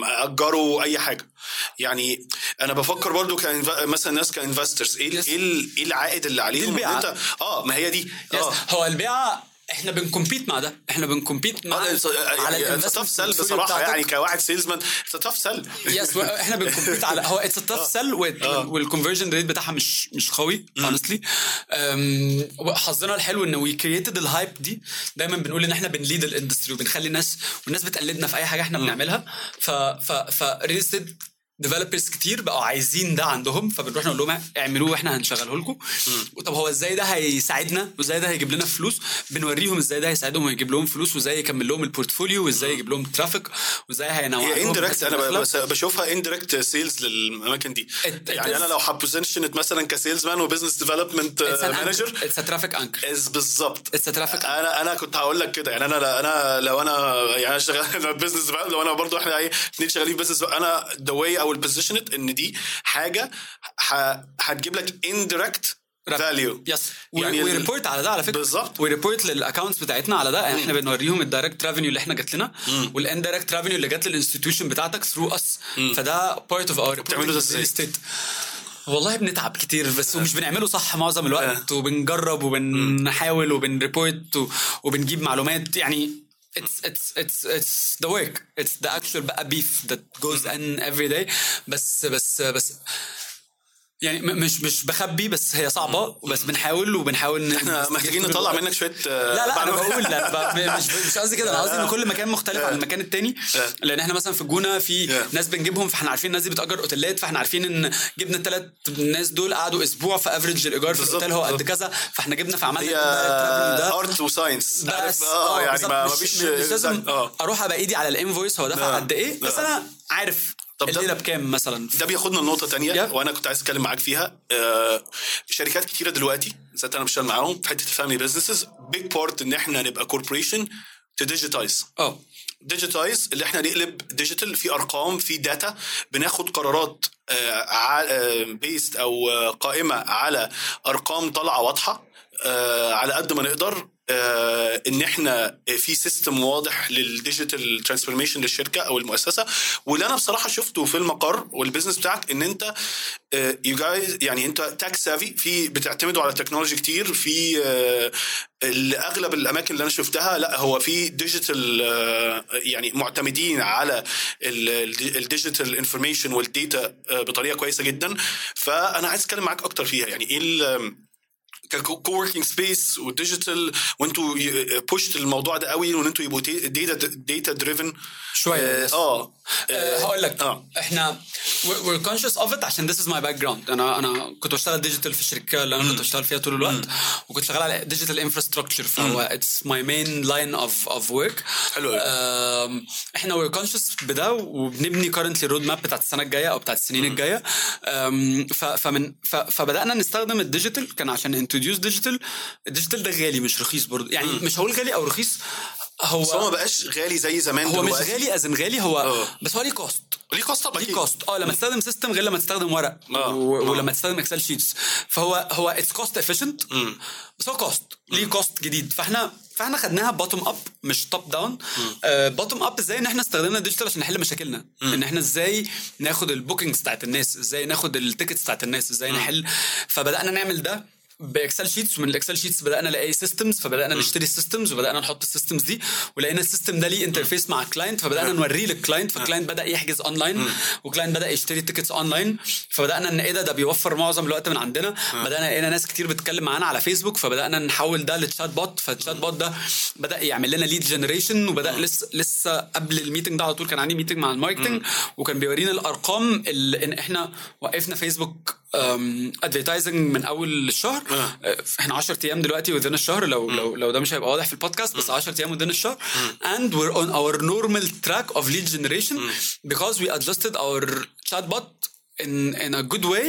أجره أي حاجة. يعني أنا بفكر برضو كان مثلا ناس ك investors إيه Yes. إيه ال- العائد اللي عليهم؟ البيعة. أنت آه ما هي دي. آه. هو البيعة إحنا بن compete مع ده. إحنا بنكمبيت مع على tough sell بصراحة. يعني كواحد salesman tough sell yes إحنا بن compete على هو it's tough sell وال conversion rate بتاعها مش مش قوي أم، حظنا الحلو إن we created ال hype دي. دايما بنقول إن إحنا بن lead ال industry وبنخلي الناس والناس بتقلدنا في أي حاجة إحنا بنعملها. ف ف ف real developers كتير بقوا عايزين ده عندهم فبنروح نقول لهم اعملوه وإحنا هنشغله لكم. طب هو إزاي ده هيساعدنا؟ وازاي ده هيجيب لنا فلوس؟ بنوريهم إزاي ده هيساعدهم ويجيب لهم فلوس وازاي يكمل لهم ال portfolio وازاي يجيب لهم traffic وازاي هينوع هي indirect أنا بشوفها indirect sales للأماكن دي. It- it يعني أنا لو ه position it مثلا ك salesman و business development manager it's traffic anchor بالظبط. it's traffic أنا أنا كنت هقول لك كده. يعني أنا أنا لو أنا يعني شغال business لو أنا برضو إحنا إيه اثنين شغالين business أنا the way أو ال position it ان دي حاجة هتجيب لك indirect value yes يعني و report على ده على فكرة. بالظبط. و report لل accounts بتاعتنا على ده. إحنا بنوريهم ال direct revenue اللي إحنا جات لنا وال indirect revenue اللي جات لل institution بتاعتك through us فده part of our بتعملوا ده إزاي؟ والله بنتعب كتير بس ومش بنعمله صح معظم الوقت. وبنجرب وبنحاول وبنريبورت وبنجيب معلومات. يعني it's it's it's it's the work it's the actual بقى beef that goes in every day بس بس بس يعني مش مش بخبي بس هي صعبة بس بنحاول وبنحاول إحنا محتاجين نطلع. منك شوية آه، لا لا أنا. بقول لا مش مش قصدي كده أنا قصدي إن كل مكان مختلف عن المكان التاني لأن إحنا مثلا في الجونة في. ناس بنجيبهم فإحنا عارفين الناس دي بتأجر أوتيلات فإحنا عارفين إن جبنا الثلاث ناس دول قعدوا أسبوع ف average الإيجار في الأوتيل هو قد. كذا فإحنا جبنا فعملنا. art و science بس آه يعني. ما فيش مش لازم أروح أبقى إيدي على ال invoice هو دفع. قد إيه بس. أنا عارف طب ده- الليلة بكام مثلا؟ ده بياخدنا لنقطة تانية Yeah. وأنا كنت عايز أتكلم معاك فيها. آه، شركات كتيرة دلوقتي ذات أنا بشتغل معاهم في حتة ال family businesses big part إن إحنا نبقى corporation ت digitize آه. digitize اللي إحنا نقلب digital في أرقام في data بناخد قرارات based أو آه، قائمة على أرقام طالعة واضحة آه، على قد ما نقدر. آه، إن إحنا في system واضح لل digital transformation للشركة أو المؤسسة. واللي أنا بصراحة شفته في المقر وال business بتاعك إن أنت you guys يعني أنت tech savvy في بتعتمدوا على التكنولوجي كتير في آه، أغلب الأماكن اللي أنا شفتها لا هو في digital يعني معتمدين على ال digital information وال data بطريقة كويسة جدا. فأنا عايز أتكلم معاك أكتر فيها. يعني إيه co-working space وال digital وانتوا pushed الموضوع ده قوي وان أنتوا يبقوا data data driven شوية. آه آه، هقول لك آه. إحنا we're conscious of it عشان this is my background. أنا أنا كنت بشتغل digital في الشركة اللي أنا كنت بشتغل فيها طول الوقت وكنت شغال على digital infrastructure فهو it's my main line of of work. حلو إحنا we're conscious بده وبنبني currently ال road map بتاعت السنة الجاية أو بتاعت السنين الجاية. فمن فبدأنا نستخدم ال digital كان عشان introduce digital ال digital ده غالي مش رخيص برضه يعني مش هقول غالي أو رخيص هو بس هو ما بقاش غالي زي زمان هو مش دلوقتي. غالي as in غالي هو آه. بس هو ليه cost ليه cost طبعا ليه. cost آه لما تستخدم system غير لما تستخدم ورق. آه. و... آه. ولما تستخدم Excel sheets فهو هو it's cost efficient بس هو cost ليه cost جديد؟ فاحنا فاحنا خدناها bottom up مش top down bottom up إزاي ان إحنا استخدمنا ال digital عشان نحل مشاكلنا؟ ان إحنا إزاي ناخد ال bookings بتاعت الناس إزاي ناخد ال tickets بتاعت الناس إزاي نحل؟ فبدأنا نعمل ده. ب Excel sheets ومن ال Excel sheets بدأنا نلاقي systems فبدأنا نشتري ال systems وبدأنا نحط ال systems دي ولقينا ال system ده ليه interface مع ال client فبدأنا نوريه لل client فال client بدأ يحجز online وال client بدأ يشتري tickets online فبدأنا إن إيه ده؟ ده بيوفر معظم الوقت من عندنا. بدأنا لقينا ناس كتير بتتكلم معانا على فيسبوك فبدأنا نحول ده ل chatbot فال chatbot ده بدأ يعمل لنا lead generation وبدأ لسه لسه قبل ال meeting ده على طول كان عندي meeting مع ال marketing وكان بيورينا الأرقام اللي إن إحنا وقفنا فيسبوك advertising من أول الشهر إحنا 10 أيام دلوقتي within الشهر لو لو لو ده مش هيبقى واضح في البودكاست بس 10 أيام within الشهر and we're on our normal track of lead generation because we adjusted our chatbot in in a good way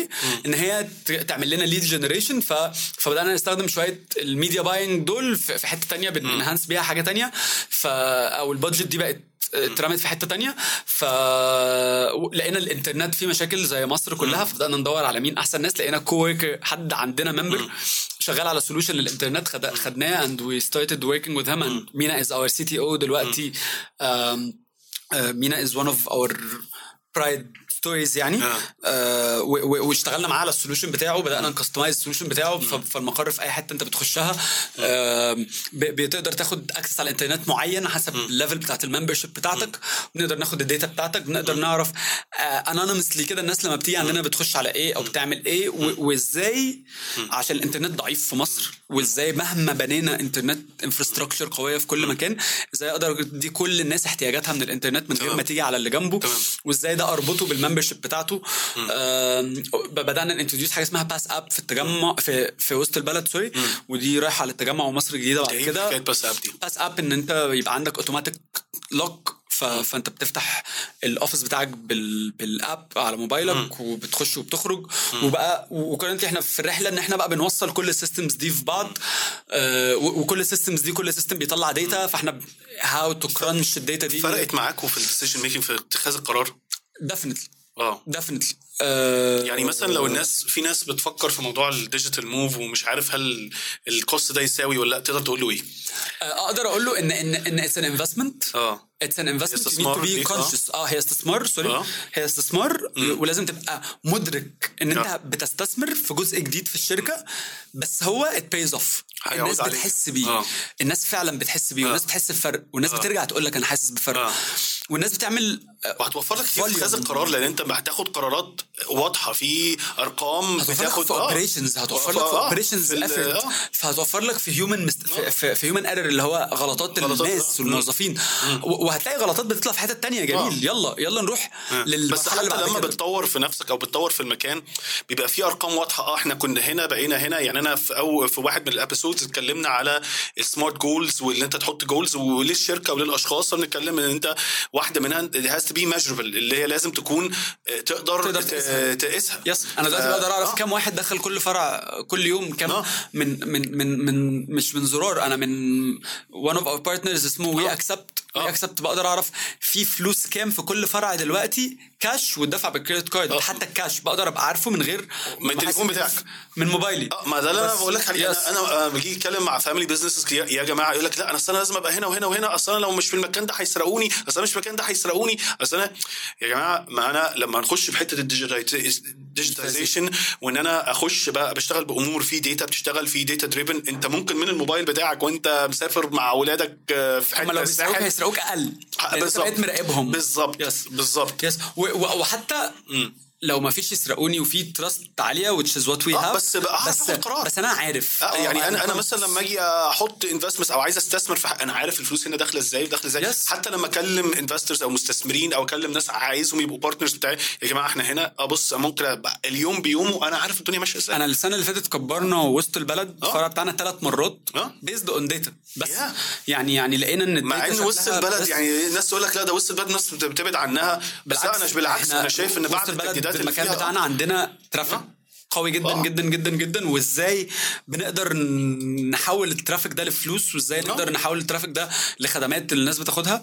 إن هي تعمل لنا lead generation ف فبدأنا نستخدم شوية ال media buying دول في في حتة تانية بن enhance بيها حاجة تانية. ف أو ال budget دي بقت اترمت في حتة تانية. ف لقينا الإنترنت فيه مشاكل زي مصر كلها فبدأنا ندور على مين أحسن ناس. لقينا coworker حد عندنا member شغال على solution للإنترنت خد... خدناه and we started working with him. And مينا is our CTO دلوقتي. um, uh, مينا is one of our pride stories يعني. آه. آه و- واشتغلنا معاه على ال solution بتاعه بدأنا ن customize ال solution بتاعه فالمقر في أي حتة أنت بتخشها. آه بتقدر تاخد access على الانترنت معين حسب ال level بتاعت ال membership بتاعتك. بنقدر ناخد ال data بتاعتك بنقدر نعرف anonymously كده الناس لما بتيجي عندنا بتخش على إيه أو بتعمل إيه وإزاي عشان الانترنت ضعيف في مصر وإزاي مهما بنينا انترنت infrastructure قوية في كل مكان إزاي أقدر أدي كل الناس احتياجاتها من الانترنت من غير. ما تيجي على اللي جنبه. وإزاي ده أربطه بال membership بتاعته. آم، بدأنا ن introduce حاجة اسمها pass app في التجمع في في وسط البلد sorry ودي رايحة على التجمع ومصر الجديدة بعد كده. pass app دي. pass app إن أنت يبقى عندك automatic lock. فأنت بتفتح ال office بتاعك بال... بال app على موبايلك وبتخش وبتخرج. وبقى و currently إحنا في الرحلة إن إحنا بقى بنوصل كل ال systems دي في بعض. آه و- وكل ال systems دي كل system بيطلع data فإحنا how to crunch ال data دي. فرقت معاكم في ال decision making في اتخاذ القرار؟ definitely آه definitely يعني مثلا لو الناس في ناس بتفكر في موضوع ال digital move ومش عارف هل ال cost ده يساوي ولا لأ تقدر تقول له إيه؟ أقدر أقول له إن إن إن it's an investment آه it's an investment you استثمار to be آه. conscious آه هي استثمار sorry آه. هي استثمار ولازم تبقى مدرك إن أنت آه. بتستثمر في جزء جديد في الشركة بس هو it pays off الناس عليك. بتحس بيه آه. الناس فعلا بتحس بيه والناس بتحس بفرق والناس بترجع تقول لك أنا حاسس بفرق آه. والناس بتعمل وهتوفر لك كتير في. اتخاذ القرار لأن أنت هتاخد قرارات واضحة في أرقام هتوفر لك في operations هتوفر لك في آه، operations في ال- effort آه. فهتوفر لك في human mist... في, في, human error اللي هو غلطات غلطات، الناس آه. والموظفين. وهتلاقي غلطات بتطلع في حتة تانية. جميل. آه. يلا يلا نروح بس حتى لما كده. بتطور في نفسك أو بتطور في المكان بيبقى في أرقام واضحة. آه إحنا كنا هنا بقينا هنا. يعني أنا في أو في واحد من ال episodes اتكلمنا على ال SMART goals واللي أنت تحط goals وللشركة وللأشخاص. فبنتكلم إن أنت واحدة منها has to be measurable اللي هي لازم تكون آه، تقدر, تقدر ت- تقيسها. تقيسها yes أنا دلوقتي ف- بقدر أعرف آه. كام واحد دخل كل فرع كل يوم كام آه. من من من من مش من زرار أنا من one of our partners اسمه we آه. accept آه. we accept بقدر أعرف في فلوس كام في كل فرع دلوقتي كاش والدفع بال credit card آه. حتى الكاش بقدر أبقى عارفه من غير من التليفون بتاعك. من موبايلي آه ما ده اللي أنا بقول لك عليه. أنا أنا آه، باجي اتكلم مع family businesses يا جماعة يقول لك لا أنا أصل أنا لازم أبقى هنا وهنا وهنا أصل أنا لو مش في المكان ده هيسرقوني أصل أنا مش في المكان ده هيسرقوني أصل أنا يا جماعة ما أنا لما نخش في حتة ال digitalization وإن أنا أخش بقى بشتغل بأمور في data بتشتغل في data driven أنت ممكن من الموبايل بتاعك وأنت مسافر مع أولادك آه، في حتة الساحل هيسرقوك أقل. لأن أنت بالظبط. بقيت مراقبهم. بالظبط. Yes. بالظبط. Yes. وحتى لو ما فيش يسرقوني وفي trust عالية which is what we آه، have بس بقى بس, قرار. بس أنا عارف آه يعني أنا أنا I'm مثلا لما أجي أحط investment أو عايز أستثمر في حق أنا عارف الفلوس هنا داخلة إزاي وداخلة إزاي Yes. حتى لما أكلم investors أو مستثمرين أو أكلم ناس عايزهم يبقوا partners بتاعي يا جماعة إحنا هنا ابص ممكن أبقى اليوم بيومه أنا عارف الدنيا ماشية إزاي أنا السنة اللي فاتت كبرنا وسط البلد آه. الفرع بتاعنا ثلاث مرات آه. based on data بس Yeah. يعني يعني لقينا إن مع إن وسط البلد يعني الناس تقول لك لا ده وسط البلد الناس بتبعد عنها بس لا أنا بالعكس أنا شايف إن بعد اللي المكان بتاعنا عندنا traffic آه. قوي جدا آه. جدا جدا جدا. وازاي بنقدر نحول ال traffic ده لفلوس وازاي نقدر نحول ال traffic ده لخدمات الناس بتاخدها.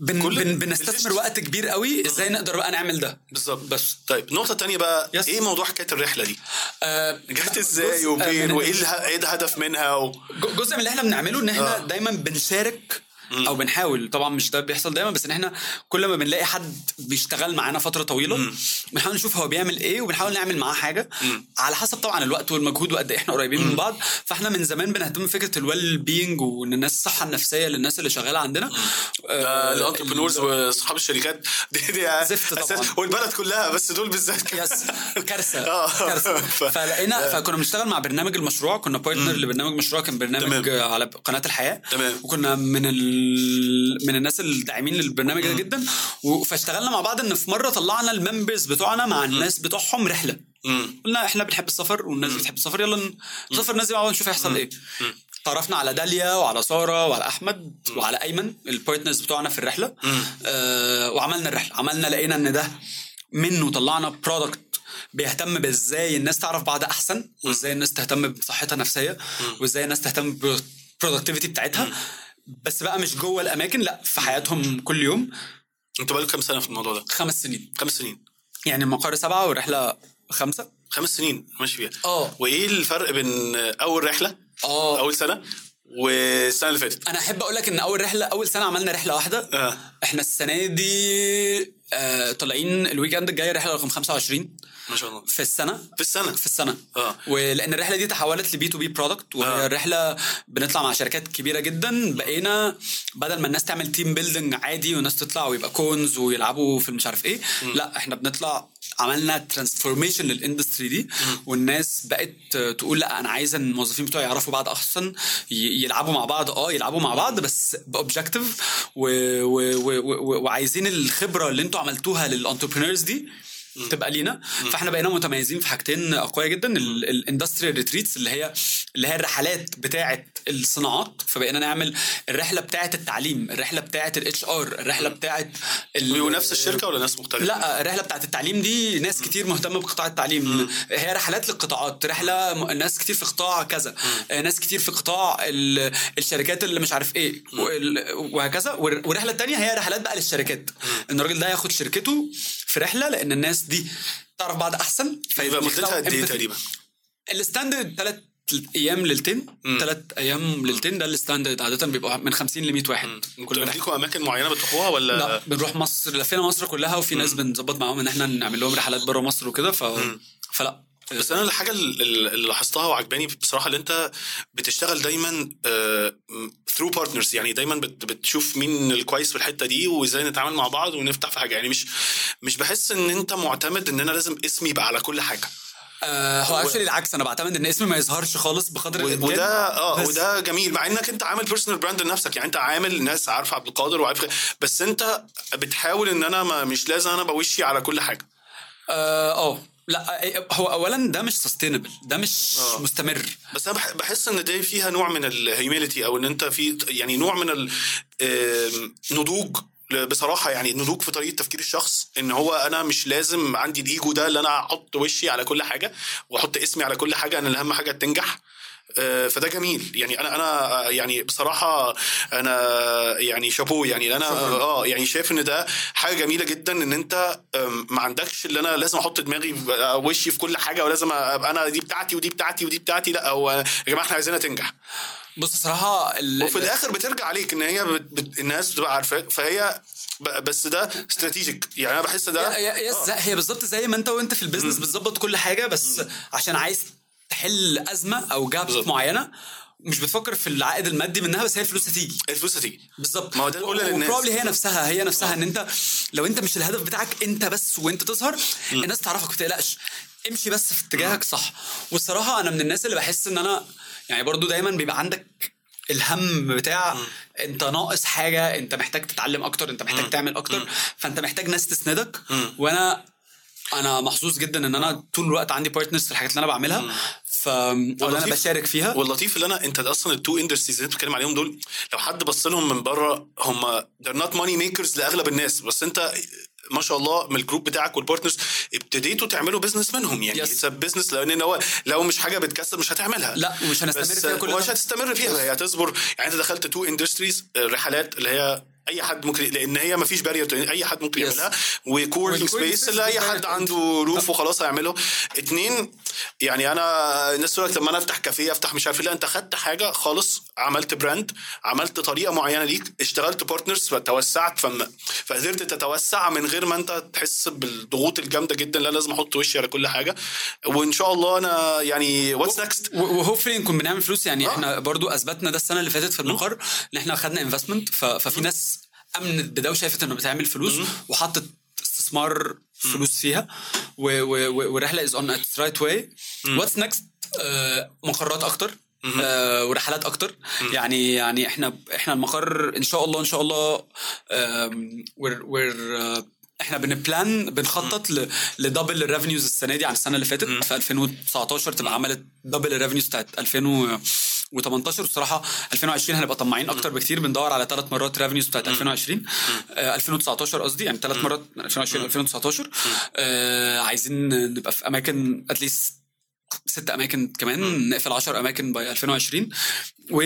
بن كل بن بنستثمر. وقت كبير قوي. إزاي نقدر بقى نعمل ده؟ بالظبط. بس. طيب النقطه الثانية بقى. Yes. إيه موضوع حكاية الرحلة دي؟ آه جت إزاي من- وإيه إيه الهدف منها؟ و... جزء من اللي إحنا بنعمله إن إحنا آه. دايما بنشارك أو بنحاول. طبعا مش ده بيحصل دايما بس إن إحنا كل ما بنلاقي حد بيشتغل معانا فترة طويلة بنحاول نشوف هو بيعمل إيه وبنحاول نعمل معاه حاجة. على حسب طبعا الوقت والمجهود وقد إيه إحنا قريبين من بعض. فإحنا من زمان بنهتم بفكرة ال well-being وإن الناس الصحه النفسيه للناس اللي شغالة عندنا. آه، ال entrepreneurs واصحاب الشركات. دي دي زفت طبعاً. والبلد كلها بس دول بالذات. yes كارثة. آه. كارثة. فلقينا فكنا بنشتغل مع برنامج المشروع. كنا partner لبرنامج مشروع كان برنامج. على قناة الحياة. تمام. وكنا من ال... من الناس الداعمين للبرنامج ده جدا. فاشتغلنا مع بعض إن في مرة طلعنا ال members بتوعنا مع الناس بتوعهم رحلة. قلنا إحنا بنحب السفر والناس بتحب السفر يلا نسافر الناس دي مع بعض نشوف هيحصل إيه. تعرفنا على داليا وعلى سارة وعلى أحمد وعلى أيمن ال partners بتوعنا في الرحلة. آه وعملنا الرحلة. عملنا لقينا إن ده منه طلعنا product بيهتم بإزاي الناس تعرف بعض أحسن وإزاي الناس تهتم بصحتها النفسية وإزاي الناس تهتم بال productivity بتاعتها. بس بقى مش جوه الأماكن لا في حياتهم كل يوم. أنتوا بقالكم كام سنة في الموضوع ده؟ خمس سنين. خمس سنين. يعني المقر سبعة والرحله خمسة. خمس سنين ماشي فيها. آه. وإيه الفرق بين أول رحلة آه. أول سنة والسنة اللي فاتت؟ أنا أحب أقول لك إن أول رحلة أول سنة عملنا رحلة واحدة. آه. إحنا السنة دي آه طالعين ال weekend الجاي رحلة رقم 25 ما شاء الله. في السنة؟ في السنة. في السنة. آه. ولأن الرحلة دي تحولت ل B2B product وهي آه. الرحله بنطلع مع شركات كبيرة جدا. بقينا بدل ما الناس تعمل team building عادي والناس تطلع ويبقى cones ويلعبوا في مش عارف إيه لا إحنا بنطلع عملنا transformation لل industry دي. والناس بقت تقول لا أنا عايزه إن الموظفين بتوعي يعرفوا بعض أحسن يلعبوا مع بعض. آه يلعبوا مع بعض بس ب objective. وعايزين الخبرة اللي أنتوا عملتوها لل entrepreneurs دي تبقى لينا. فاحنا بقينا متميزين في حاجتين قوية جدا ال industrial retreats اللي هي اللي هي الرحلات بتاعة الصناعات. فبقينا نعمل الرحلة بتاعة التعليم الرحلة بتاعة ال HR الرحلة بتاعة ونفس الشركة ولا ناس مختلفة؟ لا الرحلة بتاعت التعليم دي ناس كتير مهتمة بقطاع التعليم. هي رحلات للقطاعات رحلة ناس كتير في قطاع كذا. آه، ناس كتير في قطاع ال- الشركات اللي مش عارف إيه وهكذا. والر- والرحلة التانية هي رحلات بقى للشركات. إن الراجل ده ياخد شركته في رحلة لأن الناس دي تعرف بعض أحسن. يبقى مدتها قد إيه. تقريبا؟ ال standard ثلاث أيام ليلتين. مم. ثلاث أيام ليلتين ده ال standard. عادة بيبقوا من 50 ل 100 واحد كل رحله ليكوا أماكن معينة بتروحوها ولا؟ لا بنروح مصر. لفينا مصر كلها وفي ناس بنظبط معاهم إن إحنا نعمل لهم رحلات بره مصر وكده ف... فلا. بس أنا الحاجة ال- ال- اللي لاحظتها وعجباني بصراحة اللي أنت بتشتغل دايما through partners يعني دايما بت- بتشوف مين الكويس في الحتة دي وإزاي نتعامل مع بعض ونفتح في حاجة. يعني مش مش بحس إن أنت معتمد إن أنا لازم اسمي يبقى على كل حاجة. آه هو actually العكس. أنا بعتمد إن اسمي ما يظهرش خالص بقدر الإمكان. وده آه وده جميل. مع إنك أنت عامل personal brand لنفسك. يعني أنت عامل ناس عارفة عبد القادر وعارف بس أنت بتحاول إن أنا ما مش لازم أنا بوشي على كل حاجة. آه آه. لا آه، هو اولا ده مش sustainable ده مش آه. مستمر بس أنا بح- بحس إن دي فيها نوع من ال humility أو إن أنت في يعني نوع من النضوج بصراحة يعني النضوج في طريقة تفكير الشخص إن هو أنا مش لازم عندي الإيجو ده اللي أنا أحط وشي على كل حاجة وأحط اسمي على كل حاجة أنا الأهم حاجة تنجح فده جميل. يعني أنا أنا آه، يعني بصراحة أنا يعني شابو يعني. أنا آه يعني شايف إن ده حاجة جميلة جدا إن أنت ما عندكش اللي أنا لازم أحط دماغي آه، وشي في كل حاجة ولازم أبقى أنا دي بتاعتي ودي بتاعتي ودي بتاعتي. لأ هو يا جماعة إحنا عايزينها تنجح. بص صراحة ال... وفي الآخر بترجع عليك إن هي بت... بت... الناس بتبقى عارفاك فهي ب... بس ده strategic يعني أنا بحس ده yes هي بالظبط زي ما أنت وأنت في ال business بتظبط كل حاجة. بس عشان عايز تحل أزمة أو gap بالظبط. معينة مش بتفكر في العائد المادي منها بس هي الفلوس هتيجي. الفلوس هتيجي. بالظبط. ما هو ده اللي بقوله للناس. و probably هي نفسها هي نفسها إن أنت لو أنت مش الهدف بتاعك أنت بس وأنت تظهر الناس تعرفك ما تقلقش. امشي بس في اتجاهك صح. والصراحة أنا من الناس اللي بحس إن أنا يعني برضو دايما بيبقى عندك الهم بتاع أنت ناقص حاجة أنت محتاج تتعلم أكتر أنت محتاج تعمل أكتر فأنت محتاج ناس تسندك. وأنا أنا محظوظ جدا ان أنا طول الوقت عندي partners في الحاجات اللي أنا بعملها. ف أنا بشارك فيها. واللطيف اللي أنا انت أصلا ال two industries اللي انت بتتكلم عليهم دول لو حد بص لهم من بره هم they're not money makers لأغلب الناس. بس انت ما شاء الله من ال group بتاعك وال partners ابتديتوا تعملوا business منهم. يعني Yes. business لأن هو لو مش حاجة بتكسب مش هتعملها. لا ومش هنستمر فيها كل مش هتستمر فيها. هي هتصبر. يعني انت دخلت two industries رحلات اللي هي أي حد ممكن لأن هي ما فيش barrier أي حد ممكن. يعملها. و coworking space اللي أي حد عنده roof وخلاص هيعمله. اتنين يعني أنا الناس تقول لك لما أنا أفتح كافيه أفتح مش عارف إيه. لا أنت خدت حاجة خالص. عملت brand عملت طريقة معينة ليك اشتغلت partners فتوسعت فم... فقدرت تتوسع من غير ما انت تحس بالضغوط الجامدة جدا لا لازم أحط وشي على كل حاجة. وإن شاء الله أنا يعني what's next و hopefully نكون بنعمل فلوس. يعني آه. إحنا برضو أثبتنا ده السنة اللي فاتت في المقر إن إحنا خدنا investment ففي ناس امنت بده وشافت إنه بتعمل فلوس وحطت استثمار فلوس فيها. والرحلة is on its right way what's next مقرات أكتر. آه ورحلات أكتر. يعني يعني إحنا إحنا المقر إن شاء الله إن شاء الله we're, we're, آه، إحنا بنبلان بنخطط ل double ال revenues السنة دي عن السنة اللي فاتت في 2019 تبقى عملت double ال revenues بتاعت 2018 والصراحه 2020 هنبقى طماعين أكتر بكتير بندور على ثلاث مرات revenues بتاعت 2020 آه 2019 قصدي يعني ثلاث مرات 2020 2019 آه عايزين نبقى في أماكن at least ست أماكن كمان نقفل 10 أماكن by 2020 و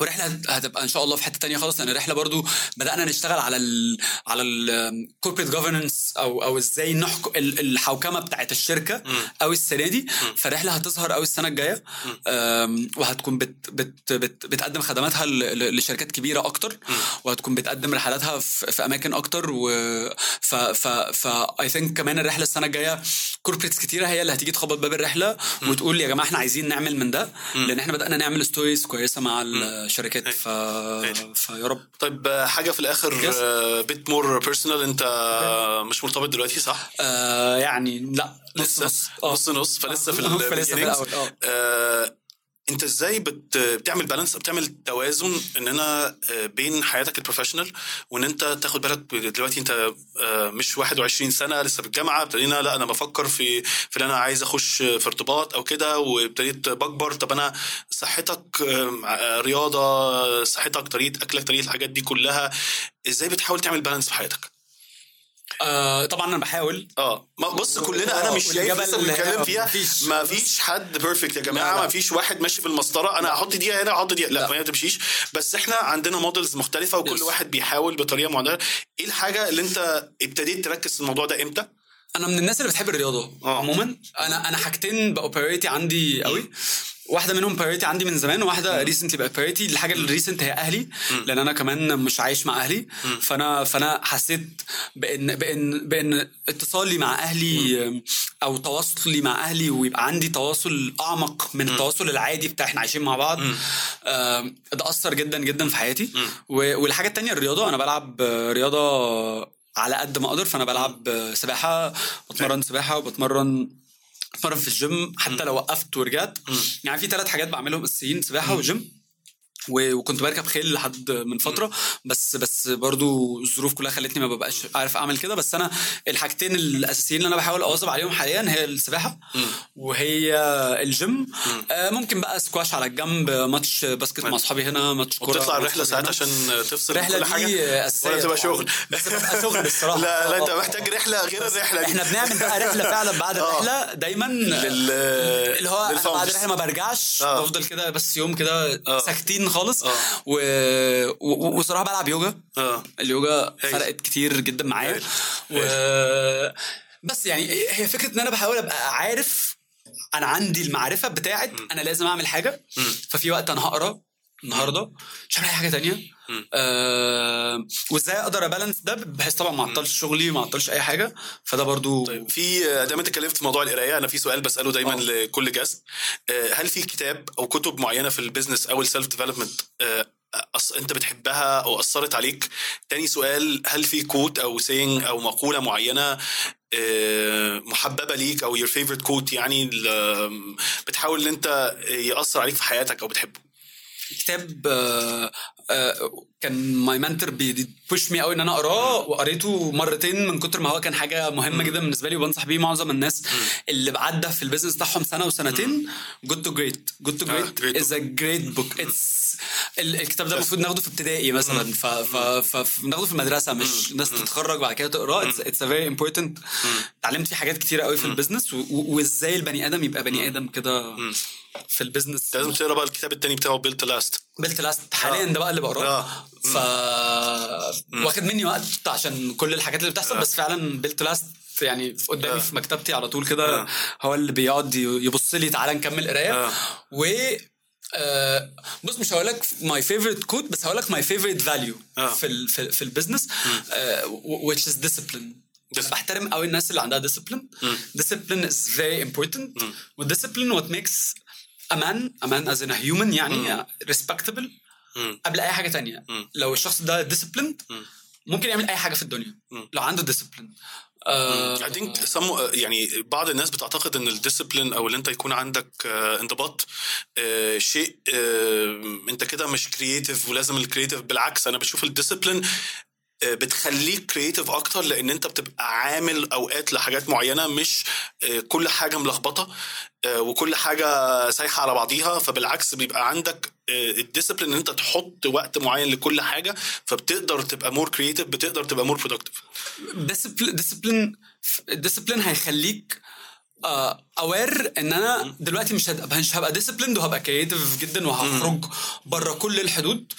ورحلة هت- هتبقى إن شاء الله في حتة تانية خالص لأن الرحلة برضو بدأنا نشتغل على ال على ال corporate governance أو أو إزاي نحكم ال- الحوكمة بتاعت الشركة أو السنة دي. فالرحلة هتظهر قوي السنة الجاية. وهتكون بت بت بت بتقدم خدماتها لشركات كبيرة أكتر. وهتكون بتقدم رحلاتها في, في أماكن أكتر. و ف ف ف I think كمان الرحلة السنة الجاية corporates كتيرة هي اللي هتيجي تخبط باب الرحلة وتقول يا جماعة إحنا عايزين نعمل من ده. لأن إحنا بدأنا نعمل stories كويسة مع الشركات ف... فيا رب طيب آه، حاجة في الآخر Yes. bit more personal أنت مش مرتبط دلوقتي صح؟ آه يعني لا نص لسه نص آه. نص نص فلسه في فلسه في beginnings. انت إزاي بت بتعمل balance بتعمل توازن ان أنا آه، بين حياتك ال professional وان انت تاخد بالك دلوقتي انت آه، مش 21 سنة لسه في الجامعة ابتدينا لا أنا بفكر في في ان أنا عايز اخش في ارتباط أو كده وابتديت بكبر طب أنا صحتك آه، رياضة صحتك طريقة أكلك طريقة الحاجات دي كلها إزاي بتحاول تعمل balance في حياتك؟ آه طبعا أنا بحاول. آه. بص كلنا أنا مش شايف لسه اللي بنتكلم فيها مفيش- ما فيش حد perfect يا جماعة. ما فيش واحد ماشي في المسطرة. أنا أحط دي هنا أحط دي لا, لا. ما هي بتمشيش بس إحنا عندنا models مختلفة وكل Yes. واحد بيحاول بطريقة معينة. إيه الحاجة اللي أنت ابتديت تركز في الموضوع ده إمتى؟ أنا من الناس اللي بتحب الرياضة آه. عموما. أنا أنا حاجتين priority عندي قوي واحدة منهم priority عندي من زمان وواحده recently بقت priority. الحاجة ال recent هي أهلي لأن أنا كمان مش عايش مع أهلي. فأنا فأنا حسيت بإن بإن بإن اتصالي مع أهلي أو تواصلي مع أهلي ويبقى عندي تواصل أعمق من التواصل العادي بتاع إحنا عايشين مع بعض. آم، ده أثر جدا جدا في حياتي. والحاجة التانية الرياضة. أنا بلعب آه، رياضة على قد ما أقدر. فأنا بلعب آه، سباحة بتمرن سباحة وبتمرن بتمرن في الجيم حتى لو وقفت ورجعت. يعني في ثلاث حاجات بعملهم اساسيين سباحة وجيم. وكنت بركب خيل لحد من فترة بس بس برضو الظروف كلها خلتني ما ببقاش عارف أعمل كده بس أنا الحاجتين الأساسيين اللي أنا بحاول أواظب عليهم حاليا هي السباحة وهي الجيم آه ممكن بقى سكواش على الجنب ماتش باسكت مع أصحابي هنا ماتش كورة وبتطلع مع الرحلة ساعات. عشان تفصل الرحلة كل حاجة دي أساسية ولا تبقى. شغل بس بتبقى شغل الصراحه لا لا أنت آه. محتاج رحلة غير الرحلة دي إحنا بنعمل بقى رحلة فعلا بعد آه. الرحلة دايما لل اللي هو بعد. الرحلة ما برجعش آه. بفضل كده بس يوم كده آه. ساكتين خالص. آه. و... و... وصراحة بلعب يوجا. آه. اليوجا. فرقت كتير جدا معايا. و... بس يعني هي فكرة إن أنا بحاول أبقى عارف أنا عندي المعرفة بتاعت أنا لازم أعمل حاجة. ففي وقت أنا هقرأ النهارده؟ مش هعمل أي حاجة تانية. آه وإزاي أقدر أ balance ده؟ بحيث طبعا ما أعطلش شغلي ما أعطلش أي حاجة. فده برضو طيب. في دايما اتكلمت في موضوع القراية. أنا في سؤال بسأله دايما آه. لكل guest هل في كتاب أو كتب معينة في ال business أو ال self development أص... أنت بتحبها أو أثرت عليك؟ تاني سؤال هل في quote أو saying أو مقولة معينة آه، محببة ليك أو your favorite quote يعني بتحاول إن أنت يأثر عليك في حياتك أو بتحبه؟ كتاب آه، آه، كان my mentor بي push me قوي إن أنا أقراه وقريته مرتين من كتر ما هو كان حاجة مهمة جدا بالنسبة لي وبنصح بيه معظم الناس اللي عدى في ال business بتاعهم سنة وسنتين Good to Great Good to Great is a great book it's الكتاب ده المفروض ناخده في ابتدائي مثلا ف ف ف ناخده في المدرسة مش ناس تتخرج بعد كده تقراه. it's a very important اتعلمت فيه حاجات كتيرة قوي في ال business وإزاي البني آدم يبقى بني آدم كده في ال business. لازم تقرا بقى الكتاب التاني بتاعه Built to Last Built to Last حاليا ده بقى اللي بقراه. آه. ف واخد مني وقت عشان كل الحاجات اللي بتحصل بس فعلا Built to Last يعني في قدامي آه. في مكتبتي على طول كده آه. هو اللي بيقعد يبص لي تعالى نكمل قراية. آه. و آه، بص مش هقول لك my favorite quote بس هقول لك my favorite value آه. في ال في, في ال business. آه، which is discipline. Discipline. بحترم قوي الناس اللي عندها discipline. discipline is very important. وال discipline what makes man as in a human يعني respectable. مم. قبل أي حاجة تانية. لو الشخص ده disciplined ممكن يعمل أي حاجة في الدنيا. لو عنده I think some يعني بعض الناس بتعتقد إن ال discipline أو اللي أنت يكون عندك آه، انضباط آه، شيء آه، أنت كده مش creative ولازم ال creative بالعكس أنا بشوف ال discipline بتخليك creative أكتر لأن أنت بتبقى عامل أوقات لحاجات معينة مش آه، كل حاجة ملخبطة آه، وكل حاجة سايحة على بعضيها. فبالعكس بيبقى عندك ال discipline إن أنت تحط وقت معين لكل حاجة فبتقدر تبقى more creative بتقدر تبقى more productive discipline discipline هيخليك aware إن أنا دلوقتي مش هبقى مش هبقى disciplined وهبقى creative جدا وهخرج بره كل الحدود.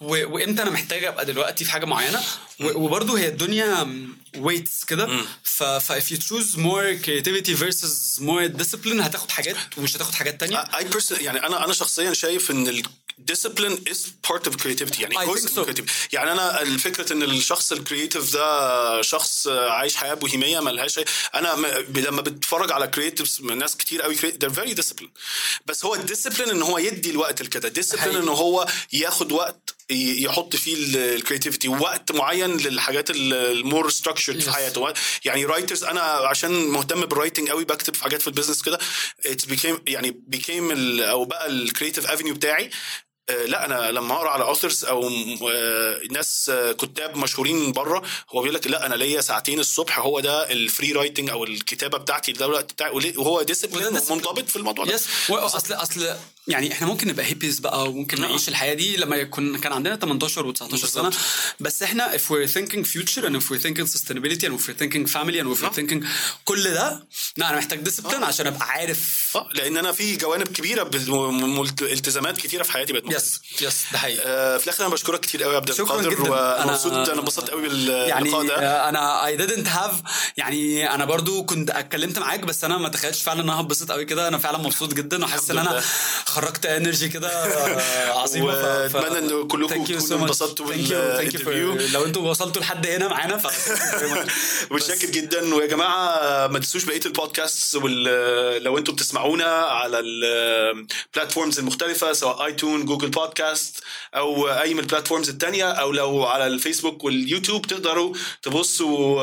وإمتى أنا محتاج أبقى دلوقتي في حاجة معينة؟ و- وبرضه هي الدنيا weights كده. ف if you choose more creativity versus more discipline هتاخد حاجات ومش هتاخد حاجات تانية. personally يعني أنا أنا شخصيا شايف إن discipline is part of creativity يعني جزء من so. creativity يعني أنا الفكرة إن الشخص ال creative ده شخص عايش حياة بوهيمية ملهاش أنا م- لما بتتفرج على creatives ناس كتير قوي they're very disciplined بس هو ال discipline إن هو يدي الوقت لكده discipline. إن هو ياخد وقت يحط فيه ال creativity وقت معين للحاجات ال more structured في. حياته يعني writers أنا عشان مهتم بال writing قوي بكتب في حاجات في ال business كده it's became يعني became أو بقى ال creative avenue بتاعي لا أنا لما أقرأ على authors أو آه، ناس آه، كتاب مشهورين بره هو بيقول لك لا أنا ليا ساعتين الصبح هو ده ال free writing أو الكتابة بتاعتي ده الوقت بتاعي وهو disciplined. منضبط في الموضوع ده yes اصل أصل يعني إحنا ممكن نبقى هيبيز بقى وممكن نعيش الحياة دي لما يكون كان عندنا 18 و19 سنة. بس إحنا if we're thinking future and if we're thinking sustainability and if we're thinking family and if we're thinking كل ده لا أنا محتاج discipline عشان أبقى عارف. آه لأن أنا في جوانب كبيرة التزامات كتيرة في حياتي بقت yes yes ده حقيقي. آه، في الآخر أنا بشكرك كتير قوي يا عبد القادر جداً. وأنا أنا- مبسوط أنا انبسطت قوي يعني باللقاء ده. آه، أنا I didn't have يعني أنا برضو كنت اتكلمت معاك بس أنا ما تخيلتش فعلا إن أنا هبسط قوي كده. أنا فعلا مبسوط جدا وحاسس إن أنا. خرجت energy كده عظيمة وأتمنى إن كلكم تكونوا. انبسطتوا بال interview. لو أنتوا وصلتوا لحد هنا معانا متشكر جدا ويا جماعة ما تنسوش بقية البودكاست لو أنتم بتسمعونا على ال platforms المختلفة سواء iTunes Google Podcast أو أي من ال platforms التانية أو لو على الفيسبوك واليوتيوب تقدروا تبصوا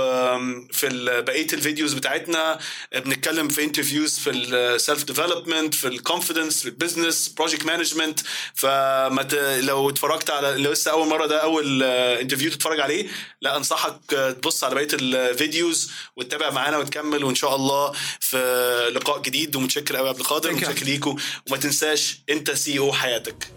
في بقية ال videos بتاعتنا بنتكلم في interviews في ال self development في ال confidence في ال business project management فما ت... لو اتفرجت على لو لسه أول مرة ده أول interview تتفرج عليه لا أنصحك آه، تبص على بقية ال videos وتتابع معانا وتكمل وإن شاء الله في لقاء جديد. ومتشكر قوي يا عبد القادر. ومتشكر ليكوا وما تنساش أنت CEO حياتك.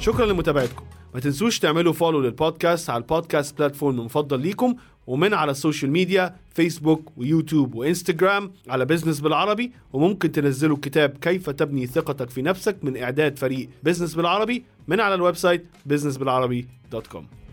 شكرا لمتابعتكم. ما تنسوش تعملوا follow للبودكاست على ال podcast platform المفضل ليكم ومن على ال social media فيسبوك ويوتيوب وانستجرام على Business بالعربي. وممكن تنزلوا كتاب كيف تبني ثقتك في نفسك من إعداد فريق Business بالعربي من على ال website businessbilarabi.com